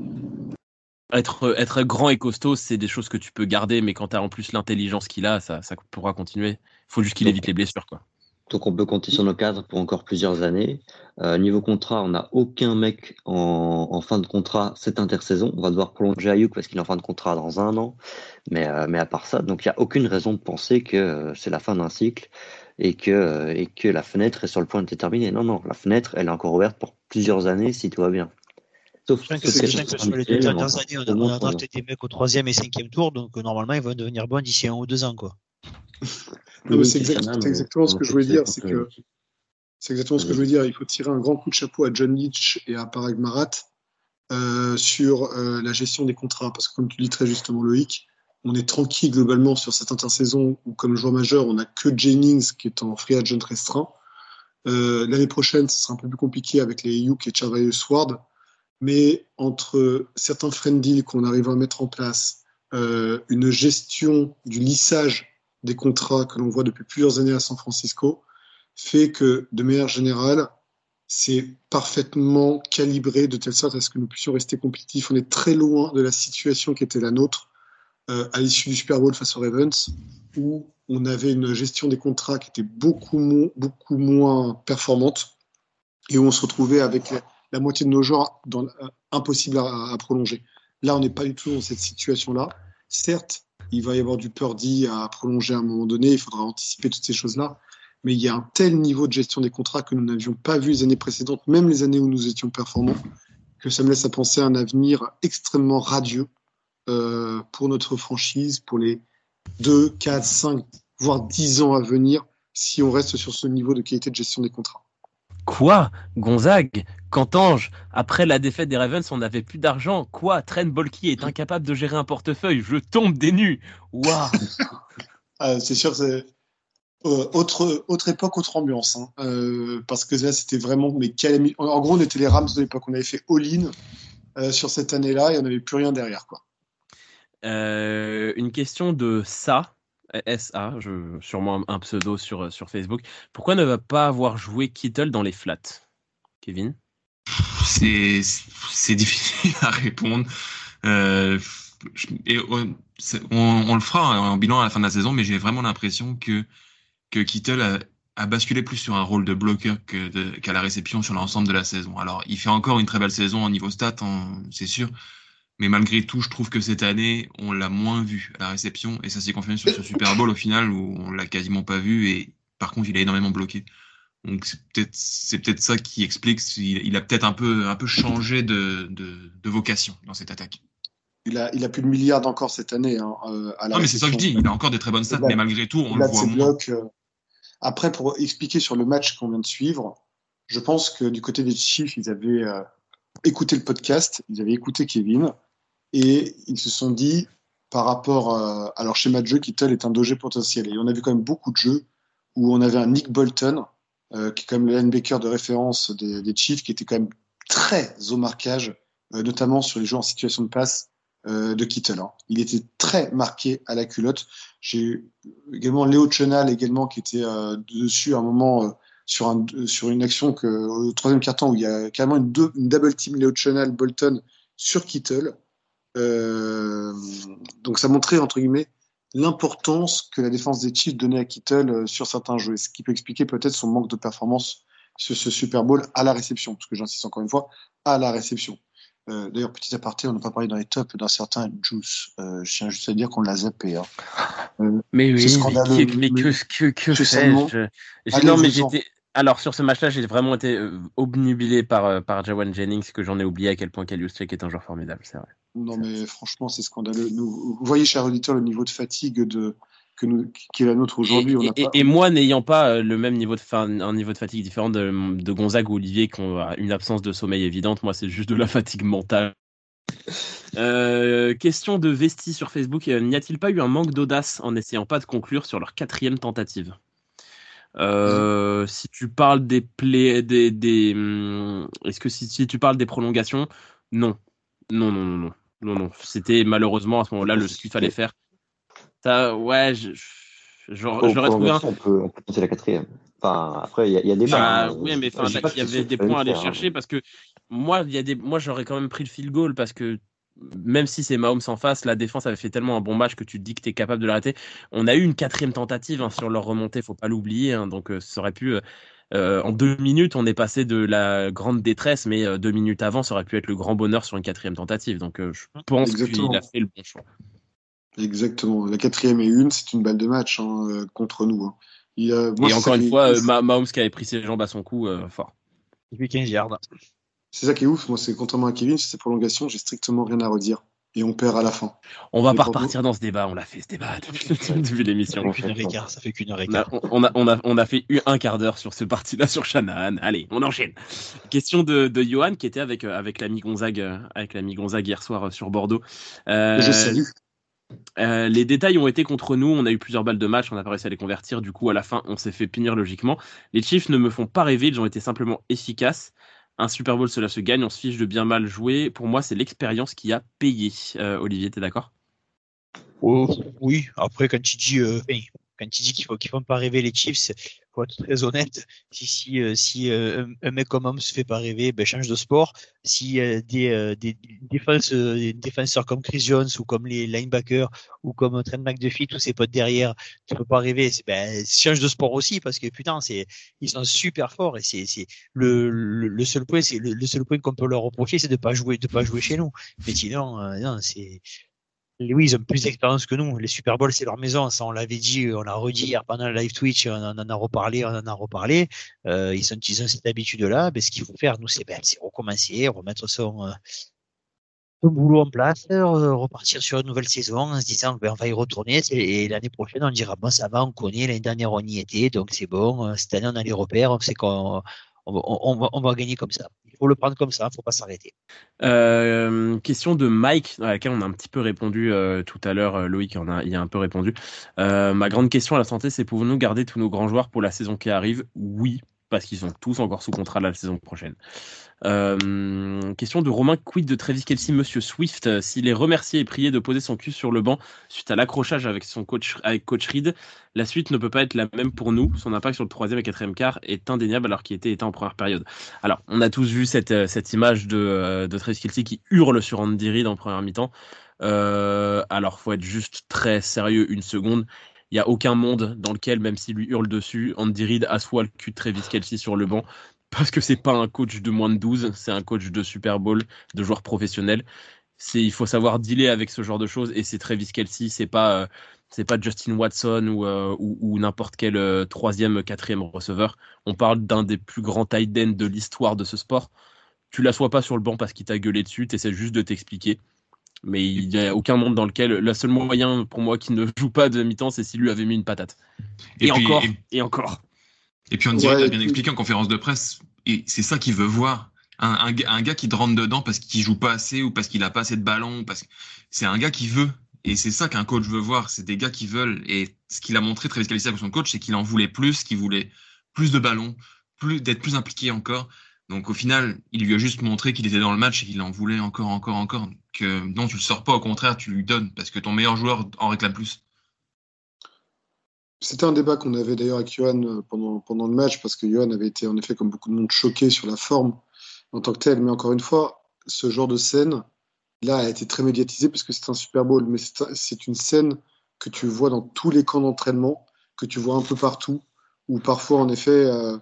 être, être grand et costaud, c'est des choses que tu peux garder, mais quand tu as en plus l'intelligence qu'il a, ça, ça pourra continuer. Il faut juste qu'il évite les blessures. Quoi. Donc on peut compter sur nos cadres pour encore plusieurs années. Euh, niveau contrat, on n'a aucun mec en, fin de contrat cette intersaison. On va devoir prolonger Ayuk parce qu'il est en fin de contrat dans un an. Mais, euh, mais à part ça, donc il n'y a aucune raison de penser que euh, c'est la fin d'un cycle et que, et que la fenêtre est sur le point de terminer. Non, non, la fenêtre, elle est encore ouverte pour plusieurs années si tout va bien. Sauf que, que, sur les deux dernières années, on a, drafté des mecs au troisième et cinquième tour, donc normalement, ils vont devenir bons d'ici un ou deux ans. Quoi. c'est exactement ce que je voulais dire. C'est que c'est exactement ce que je veux dire. Il faut tirer un grand coup de chapeau à John Leach et à Parag Marat euh, sur euh, la gestion des contrats. Parce que, comme tu dis très justement, Loïc, on est tranquille globalement sur cette intersaison où, comme joueur majeur, on n'a que Jennings qui est en free agent restreint. Euh, l'année prochaine, ce sera un peu plus compliqué avec les Hugh et Charvarius Sword. Mais entre certains friend deals qu'on arrive à mettre en place, euh, une gestion du lissage des contrats que l'on voit depuis plusieurs années à San Francisco, fait que, de manière générale, c'est parfaitement calibré de telle sorte à ce que nous puissions rester compétitifs. On est très loin de la situation qui était la nôtre à l'issue du Super Bowl face aux Ravens, où on avait une gestion des contrats qui était beaucoup, beaucoup moins performante et où on se retrouvait avec la, moitié de nos joueurs dans, euh, impossible à, prolonger. Là, on n'est pas du tout dans cette situation-là. Certes, il va y avoir du Purdy à prolonger à un moment donné, il faudra anticiper toutes ces choses-là, mais il y a un tel niveau de gestion des contrats que nous n'avions pas vu les années précédentes, même les années où nous étions performants, que ça me laisse à penser à un avenir extrêmement radieux euh, pour notre franchise pour les 2, 4, 5, voire 10 ans à venir si on reste sur ce niveau de qualité de gestion des contrats. Quoi Gonzague Cantange Après la défaite des Ravens, on n'avait plus d'argent. Quoi Trent Bolky est incapable de gérer un portefeuille? Je tombe des nues. Waouh *laughs* ah, C'est sûr, c'est euh, autre, autre époque, autre ambiance. Hein. Euh, parce que là, c'était vraiment. Mais En gros, on était les Rams de l'époque. On avait fait all-in sur cette année-là et on n'avait plus rien derrière. Quoi. Euh, une question de ça, SA, je, sûrement un, pseudo sur, sur Facebook. Pourquoi ne va pas avoir joué Kittle dans les flats? Kevin? C'est difficile *laughs* à répondre. Euh, et on, on, le fera en bilan à la fin de la saison, mais j'ai vraiment l'impression que, que Kittle a, basculé plus sur un rôle de bloqueur qu'à la réception sur l'ensemble de la saison. Alors, il fait encore une très belle saison au niveau stat, hein, c'est sûr, Mais malgré tout, je trouve que cette année, on l'a moins vu à la réception. Et ça s'est confirmé sur ce Super Bowl au final, où on l'a quasiment pas vu. Et par contre, il a énormément bloqué. Donc c'est peut-être c'est peut-être ça qui explique. Il, a peut-être un peu un peu changé de, de, de vocation dans cette attaque. Il a, il a plus de milliards encore cette année. Hein, euh, à la non, mais c'est ça que je dis. Il a encore des très bonnes stats, mais malgré tout, on le voit moins. Blocs, euh... Après, pour expliquer sur le match qu'on vient de suivre, je pense que du côté des Chiefs, ils avaient euh, écouté le podcast, ils avaient écouté Kevin, et ils se sont dit, par rapport euh, à leur schéma de jeu, Kittle est un danger potentiel. Et on a vu quand même beaucoup de jeux où on avait un Nick Bolton, euh, qui est quand même le linebacker de référence des, Chiefs, qui était quand même très au marquage, euh, notamment sur les jeux en situation de passe de Kittle. Hein. Il était très marqué à la culotte. J'ai également Léo Chenal également qui était dessus à un moment sur, un, sur une action au troisième quart-temps où il y a carrément une, une double team Léo Chenal Bolton sur Kittle. Euh, donc ça montrait entre guillemets l'importance que la défense des Chiefs donnait à Kittle sur certains jeux, ce qui peut expliquer peut-être son manque de performance sur ce Super Bowl à la réception, parce que j'insiste encore une fois, à la réception. Euh, D'ailleurs, petit aparté, on n'a pas parlé dans les tops d'un certain Juice. Euh, je tiens juste à dire qu'on l'a zappé. Hein. Euh, mais oui, mais, mais, que, que, que fais-je? Non, mais j'étais. Alors sur ce match-là, j'ai vraiment été obnubilé par, par Jawan Jennings, que j'en ai oublié à quel point Kalius est un joueur formidable, c'est vrai. Non, mais franchement, c'est scandaleux. Nous, vous voyez, cher auditeur, le niveau de fatigue de, que nous, qui est la nôtre aujourd'hui. Et, et, pas... et, moi, n'ayant pas le même niveau de, un niveau de fatigue différent de, de Gonzague ou Olivier, qui ont une absence de sommeil évidente, moi, c'est juste de la fatigue mentale. Euh, question de Vesti sur Facebook. N'y a-t-il pas eu un manque d'audace en n'essayant pas de conclure sur leur quatrième tentative? Euh, mmh. Si tu parles des play, des, des est-ce que si, si, tu parles des prolongations, non, non, non, non, non, non, non. C'était malheureusement à ce moment-là le ce qu'il fallait faire. Ça, ouais, je, j'aurais trouvé un... on, peut, on peut la quatrième. Enfin, après, il y, y, a des bah, Oui, mais enfin, il y avait des points à aller chercher parce que moi, il y a des, moi, j'aurais quand même pris le field goal parce que même si c'est Mahomes en face, la défense avait fait tellement un bon match que tu te dis que tu es capable de l'arrêter. On a eu une quatrième tentative hein, sur leur remontée, faut pas l'oublier. Hein, donc, euh, ça aurait pu. Euh, euh, en deux minutes, on est passé de la grande détresse, mais euh, deux minutes avant, ça aurait pu être le grand bonheur sur une quatrième tentative. Donc, euh, je pense qu'il a fait le bon choix. Exactement. La quatrième et une, c'est une balle de match hein, contre nous. Hein. Il a... Moi, et encore une fois, Mahomes qui avait pris ses jambes à son cou, fort. Depuis 15 yards. C'est ça qui est ouf. Moi, c'est contrairement à Kevin, sur ces prolongations, j'ai strictement rien à redire et on perd à la fin. On va pas repartir dans ce débat, on l'a fait ce débat depuis, l'émission. Ça fait qu'une heure et quart. On a, on a, on a fait un quart d'heure sur ce parti-là sur Shannon. Allez, on enchaîne. Question de, de Johan qui était avec, euh, avec l'ami Gonzague, euh, avec l'ami Gonzague hier soir euh, sur Bordeaux. Euh, Je salue. Euh, les détails ont été contre nous. On a eu plusieurs balles de match. On a pas réussi à les convertir. Du coup, à la fin, on s'est fait punir logiquement. Les Chiefs ne me font pas rêver. Ils ont été simplement efficaces un Super Bowl, cela se gagne, on se fiche de bien mal jouer. Pour moi, c'est l'expérience qui a payé. Euh, Olivier, t'es d'accord? Oh, Oui, après, quand tu dis, euh, qu'il faut ne font pas rêver les Chiefs, faut être très honnête. Si, si, euh, si euh, un mec comme homme se fait pas rêver, ben, change de sport. Si euh, des, des, défense, des défenseurs comme Chris Jones ou comme les linebackers ou comme Trent McDuffie, tous ses potes derrière, tu peux pas rêver, ben, change de sport aussi parce que putain, c'est, ils sont super forts et c'est, le, le, le, seul point, c'est le, seul point qu'on peut leur reprocher, c'est de pas jouer, de pas jouer chez nous. Mais sinon, non, c'est, oui, ils ont plus d'expérience que nous. Les Super Bowls, c'est leur maison. Ça, on l'avait dit, on l'a redit hier pendant le live Twitch, on en a reparlé, on en a reparlé. Euh, ils, ont, ils ont cette habitude-là. Mais ce qu'il faut faire, nous, c'est ben, recommencer, remettre son, euh, son boulot en place, euh, repartir sur une nouvelle saison en se disant ben, on va y retourner. Et l'année prochaine, on dira bon, ça va, on connaît. L'année dernière, on y était, donc c'est bon. Cette année, on a les repères, on sait qu'on on, va, gagner comme ça il faut le prendre comme ça, il ne faut pas s'arrêter. Euh, question de Mike, à laquelle on a un petit peu répondu euh, tout à l'heure. Euh, Loïc en a, y a un peu répondu. Ma grande question à la santé, c'est pouvons-nous garder tous nos grands joueurs pour la saison qui arrive? Oui, parce qu'ils sont tous encore sous contrat la saison prochaine. Euh, question de Romain Quid de Travis Kelsey, Monsieur Swift. Euh, s'il est remercié et prié de poser son cul sur le banc suite à l'accrochage avec son coach, avec coach Reed, la suite ne peut pas être la même pour nous. Son impact sur le troisième et quatrième quart est indéniable alors qu'il était éteint en première période. Alors, on a tous vu cette, euh, cette image de, de Travis Kelsey qui hurle sur Andy Reid en première mi-temps. Euh, alors, faut être juste très sérieux une seconde. Il n'y a aucun monde dans lequel, même s'il lui hurle dessus, Andy Reid assoit le cul de Travis Kelsey sur le banc *laughs* parce que c'est pas un coach de moins de 12, c'est un coach de Super Bowl, de joueurs professionnels. c'est il faut savoir dealer avec ce genre de choses et c'est Travis Kelsey, c'est pas euh, pas Justin Watson ou, euh, ou, n'importe quel euh, troisième, quatrième receveur. On parle d'un des plus grands tight ends de l'histoire de ce sport. Tu l'assois pas sur le banc parce qu'il t'a gueulé dessus, t'essaies juste de t'expliquer. Mais il n'y a aucun monde dans lequel le seul moyen pour moi qui ne joue pas de mi-temps, c'est s'il lui avait mis une patate. Et, encore, et... encore. Et puis on dirait, ouais, bien expliqué en conférence de presse, et c'est ça qu'il veut voir. Un, un, gars qui te rentre dedans parce qu'il joue pas assez ou parce qu'il a pas assez de ballon, parce que c'est un gars qui veut. Et c'est ça qu'un coach veut voir, c'est des gars qui veulent. Et ce qu'il a montré très Kelsey avec son coach, c'est qu'il en voulait plus, qu'il voulait plus de ballons, plus d'être plus impliqué encore. Donc au final, il lui a juste montré qu'il était dans le match et qu'il en voulait encore, encore, encore. Que non, tu le sors pas, au contraire, tu lui donnes parce que ton meilleur joueur en réclame plus. C'était un débat qu'on avait d'ailleurs avec Johan euh, pendant, pendant le match parce que Johan avait été en effet, comme beaucoup de monde, choqué sur la forme en tant que telle. Mais encore une fois, ce genre de scène, là, a été très médiatisé parce que c'est un Super Bowl. Mais c'est une scène que tu vois dans tous les camps d'entraînement, que tu vois un peu partout, où parfois, en effet, euh,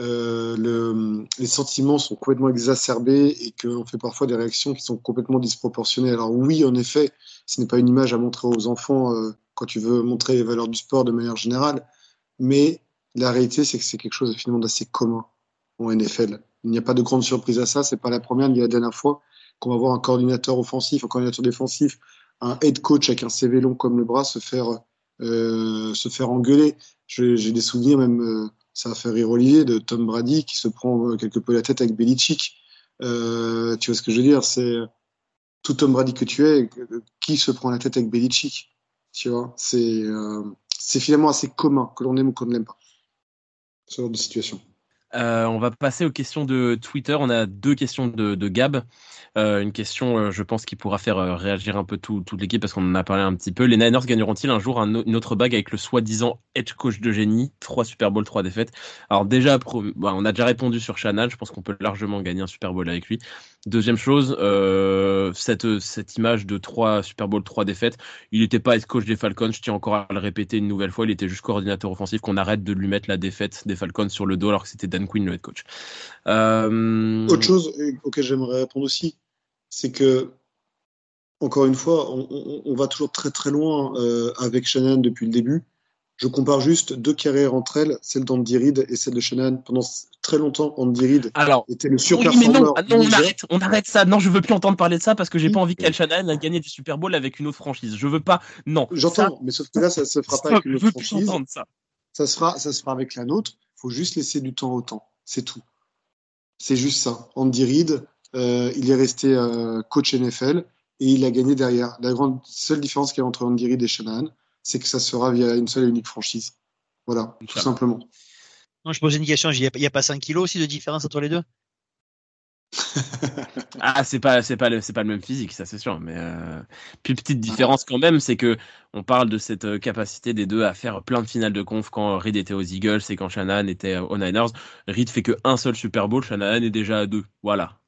euh, le, les sentiments sont complètement exacerbés et qu'on fait parfois des réactions qui sont complètement disproportionnées. Alors oui, en effet, ce n'est pas une image à montrer aux enfants euh, quand tu veux montrer les valeurs du sport de manière générale, mais la réalité, c'est que c'est quelque chose finalement d'assez commun en NFL. Il n'y a pas de grande surprise à ça. C'est pas la première ni la dernière fois qu'on va voir un coordinateur offensif, un coordinateur défensif, un head coach avec un CV long comme le bras se faire euh, se faire engueuler. J'ai des souvenirs même euh, ça a fait rire Olivier, de Tom Brady qui se prend euh, quelque peu la tête avec Belichick. Euh, tu vois ce que je veux dire? C'est tout Tom Brady que tu es, qui se prend la tête avec Belichick? Tu vois? Euh, c'est finalement assez commun, que l'on aime ou qu'on ne l'aime pas. Ce genre de situation. Euh, on va passer aux questions de Twitter. On a deux questions de, Gab. Euh, une question, euh, je pense, qui pourra faire réagir un peu tout, toute l'équipe parce qu'on en a parlé un petit peu. Les Niners gagneront-ils un jour une autre bague avec le soi-disant head coach de génie? Trois Super Bowl, trois défaites. Alors déjà, bah, on a déjà répondu sur Shannon. Je pense qu'on peut largement gagner un Super Bowl avec lui. Deuxième chose, cette, cette image de trois Super Bowl, trois défaites, il n'était pas head coach des Falcons. Je tiens encore à le répéter une nouvelle fois. Il était juste coordinateur offensif. Qu'on arrête de lui mettre la défaite des Falcons sur le dos alors que c'était Dan Quinn le head coach. Autre chose auquel j'aimerais répondre aussi, c'est que, encore une fois, on, va toujours très très loin euh, avec Shannon depuis le début. Je compare juste deux carrières entre elles, celle d'Andy Reid et celle de Shannon. Pendant très longtemps, Andy Reid était le surperformeur. Ah non, on arrête, on arrête ça. Non, je veux plus entendre parler de ça parce que j'ai pas envie qu'Al Shannon ait gagné du Super Bowl avec une autre franchise. Je veux pas. Non. J'entends, mais sauf que là, ça se fera pas avec *laughs* une autre franchise. ça. Ça se fera, ça se fera avec la nôtre. Faut juste laisser du temps au temps. C'est tout. C'est juste ça. Andy Reid, euh, il est resté euh, coach NFL et il a gagné derrière. La grande seule différence qu'il y a entre Andy Reid et Shanahan, c'est que ça sera via une seule et unique franchise. Voilà, tout simplement. Non, je pose une question. Il n'y a, pas 5 kilos aussi de différence entre les deux? *laughs* Ah, c'est pas, c'est pas le, c'est pas le même physique, ça c'est sûr. Mais euh... puis petite différence quand même, c'est que on parle de cette euh, capacité des deux à faire plein de finales de conf quand Reed était aux Eagles et quand Shanahan était aux Niners. Reed fait que un seul Super Bowl, Shanahan est déjà à deux. Voilà.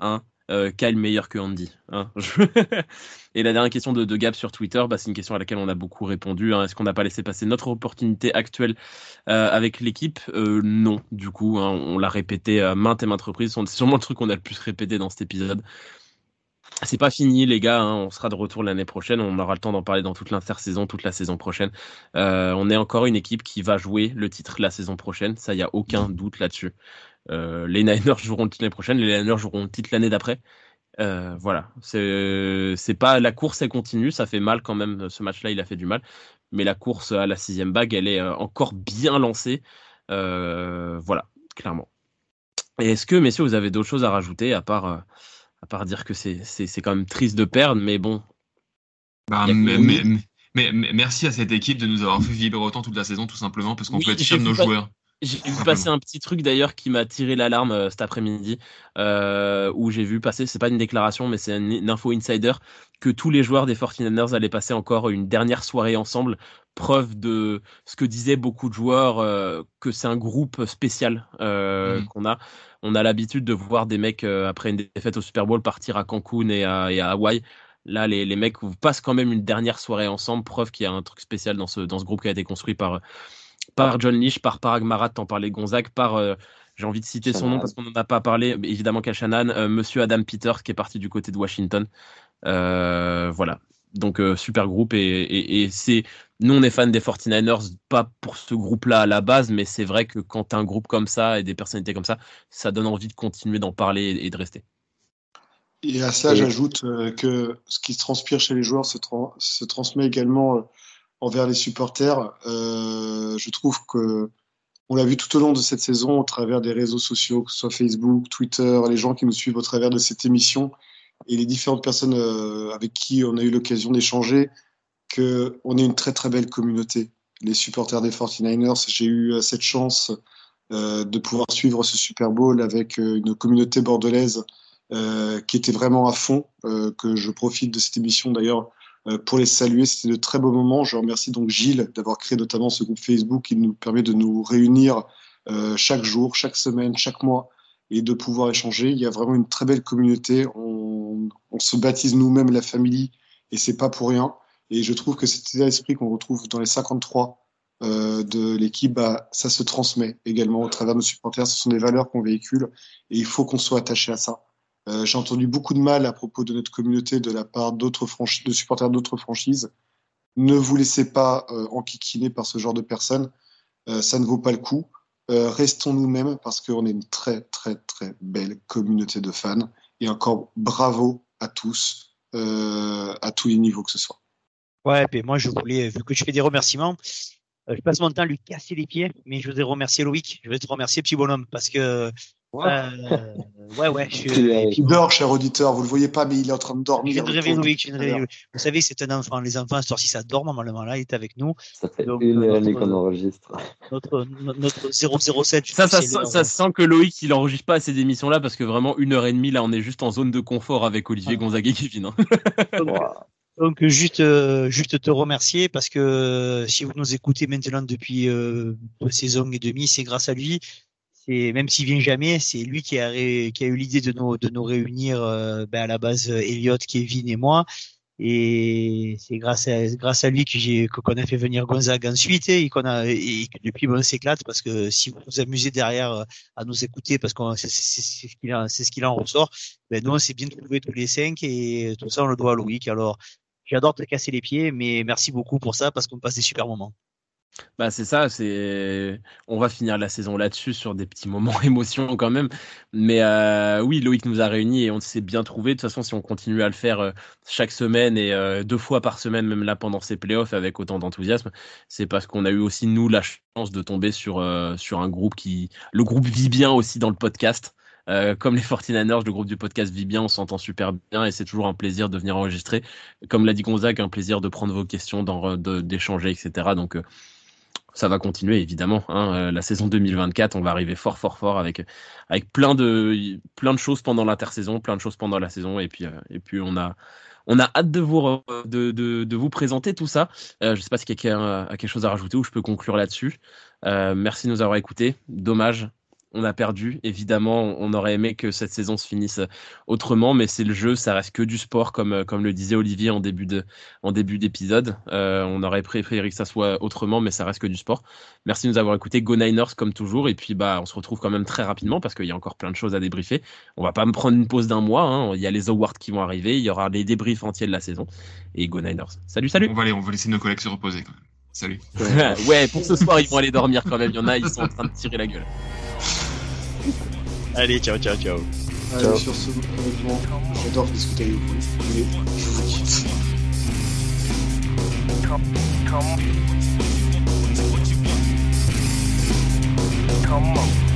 Hein euh, Kyle meilleur que Andy. Hein *laughs* et la dernière question de, de Gab sur Twitter, bah, c'est une question à laquelle on a beaucoup répondu. Hein. Est-ce qu'on n'a pas laissé passer notre opportunité actuelle euh, avec l'équipe? Euh, Non, du coup, hein, on l'a répété à maintes et maintes reprises. C'est sûrement le truc qu'on a le plus répété dans cet épisode. C'est pas fini, les gars. Hein. On sera de retour l'année prochaine. On aura le temps d'en parler dans toute l'intersaison, toute la saison prochaine. Euh, on est encore une équipe qui va jouer le titre la saison prochaine. Ça, il y a aucun doute là-dessus. Euh, les Niners joueront le titre l'année prochaine, les Niners joueront le titre l'année d'après. Euh, voilà, c'est pas la course, elle continue, ça fait mal quand même. Ce match-là, il a fait du mal, mais la course à la sixième bague, elle est euh, encore bien lancée. voilà, clairement. Et est-ce que, messieurs, vous avez d'autres choses à rajouter à part, à part dire que c'est quand même triste de perdre, mais bon. Bah, mais, mais, merci à cette équipe de nous avoir fait vibrer autant toute la saison, tout simplement, parce qu'on peut être fier de nos joueurs. J'ai vu *laughs* passer un petit truc d'ailleurs qui m'a tiré l'alarme euh, cet après-midi, euh, où j'ai vu passer, c'est pas une déclaration, mais c'est une, info insider, que tous les joueurs des 49ers allaient passer encore une dernière soirée ensemble, preuve de ce que disaient beaucoup de joueurs, euh, que c'est un groupe spécial euh, mm. qu'on a. On a l'habitude de voir des mecs, après une défaite au Super Bowl, partir à Cancun et à, et à Hawaï. Là, les, les mecs passent quand même une dernière soirée ensemble, preuve qu'il y a un truc spécial dans ce, dans ce groupe qui a été construit par par John Leach, par Parag Marat, t'en parlais Gonzague, par euh, J'ai envie de citer son nom parce qu'on n'en a pas parlé. Évidemment, Kashanan, Monsieur Adam Peters qui est parti du côté de Washington. voilà. Donc super groupe et, et c'est nous on est fan des 49ers pas pour ce groupe-là à la base, mais c'est vrai que quand as un groupe comme ça et des personnalités comme ça, ça donne envie de continuer d'en parler et de rester. Et à ça, j'ajoute euh, que ce qui se transpire chez les joueurs se, se transmet également euh, envers les supporters. Euh, je trouve que on l'a vu tout au long de cette saison au travers des réseaux sociaux, que ce soit Facebook, Twitter, les gens qui nous suivent au travers de cette émission et les différentes personnes avec qui on a eu l'occasion d'échanger, qu'on est une très très belle communauté. Les supporters des 49ers, j'ai eu cette chance de pouvoir suivre ce Super Bowl avec une communauté bordelaise euh, qui était vraiment à fond, euh, que je profite de cette émission d'ailleurs euh, pour les saluer. C'était de très beaux moments. Je remercie donc Gilles d'avoir créé notamment ce groupe Facebook qui nous permet de nous réunir chaque jour, chaque semaine, chaque mois et de pouvoir échanger. Il y a vraiment une très belle communauté. On, on se baptise nous-mêmes la famille et c'est pas pour rien. Et je trouve que cet état d'esprit qu'on retrouve dans les 53 euh, de l'équipe, bah, ça se transmet également au travers de nos supporters. Ce sont des valeurs qu'on véhicule et il faut qu'on soit attaché à ça. Euh, j'ai entendu beaucoup de mal à propos de notre communauté de la part d'autres de supporters d'autres franchises. Ne vous laissez pas euh, enquiquiner par ce genre de personnes. Euh, ça ne vaut pas le coup. restons nous-mêmes parce qu'on est une très très très belle communauté de fans. Et encore bravo à tous, à tous les niveaux que ce soit. Ouais, et moi je voulais, vu que je fais des remerciements, je passe mon temps à lui casser les pieds, mais je voudrais remercier Loïc, je vais te remercier petit bonhomme parce que euh, ouais, ouais. Je, il dort, cher auditeur. Vous le voyez pas, mais il est en train de dormir. Je viens de rêver, Vous savez, c'est un enfant. Les enfants, à ce ci ça dort normalement. Là, il est avec nous. Ça fait Donc, une année qu'on enregistre. Notre, notre 007. Ça, ça, ça, sent que Loïc, il enregistre pas ces émissions-là parce que vraiment, une heure et demie, là, on est juste en zone de confort avec Olivier Gonzague et Kevin. Hein. Donc, juste, euh, juste te remercier parce que si vous nous écoutez maintenant depuis euh, deux saisons et demie, c'est grâce à lui même s'il vient jamais, c'est lui qui a, qui a eu l'idée de nous, de nous réunir euh, ben à la base Elliot, Kevin et moi. Et c'est grâce à, grâce à lui que j'ai, qu'on a fait venir Gonzague ensuite et qu'on a, et que depuis, bon, on s'éclate parce que si vous vous amusez derrière euh, à nous écouter parce c'est, c'est, ce qu'il en, c'est ce qu'il en ressort, ben nous, on s'est bien trouvé tous les cinq et tout ça, on le doit à Loïc. Alors, j'adore te casser les pieds, mais merci beaucoup pour ça parce qu'on passe des super moments. Bah c'est ça, c'est on va finir la saison là-dessus sur des petits moments *laughs* émotion quand même. Mais euh, oui, Loïc nous a réunis et on s'est bien trouvé. De toute façon, si on continue à le faire euh, chaque semaine et euh, deux fois par semaine, même là pendant ces playoffs avec autant d'enthousiasme, c'est parce qu'on a eu aussi nous la chance de tomber sur sur un groupe qui le groupe vit bien aussi dans le podcast. comme les 49ers, le groupe du podcast vit bien, on s'entend super bien et c'est toujours un plaisir de venir enregistrer. Comme l'a dit Gonzague, un plaisir de prendre vos questions, d'échanger, etc. Donc ça va continuer évidemment. Hein. Euh, la saison 2024, on va arriver fort, fort, fort avec avec plein de plein de choses pendant l'intersaison, plein de choses pendant la saison, et puis euh, et puis on a on a hâte de vous de, de, vous présenter tout ça. Euh, je sais pas si quelqu'un a quelque chose à rajouter ou je peux conclure là-dessus. Merci de nous avoir écoutés. Dommage on a perdu. Évidemment, on aurait aimé que cette saison se finisse autrement, mais c'est le jeu, ça reste que du sport, comme, euh, comme le disait Olivier en début d'épisode. Euh, on aurait préféré que ça soit autrement, mais ça reste que du sport. Merci de nous avoir écouté. Go Niners comme toujours, et puis bah on se retrouve quand même très rapidement parce qu'il y a encore plein de choses à débriefer. On va pas me prendre une pause d'un mois. Hein. Il y a les awards qui vont arriver, il y aura les débriefs entiers de la saison et Go Niners. Salut, salut. On va aller, on va laisser nos collègues se reposer quand même. Salut. ouais, pour ce soir, ils vont aller dormir quand même. Il y en a, ils sont en train de tirer la gueule. Allez, ciao, ciao, ciao. Allez, ciao. sur ce, honnêtement, j'adore discuter avec vous. Mais je vous quitte. Come, come. Come on.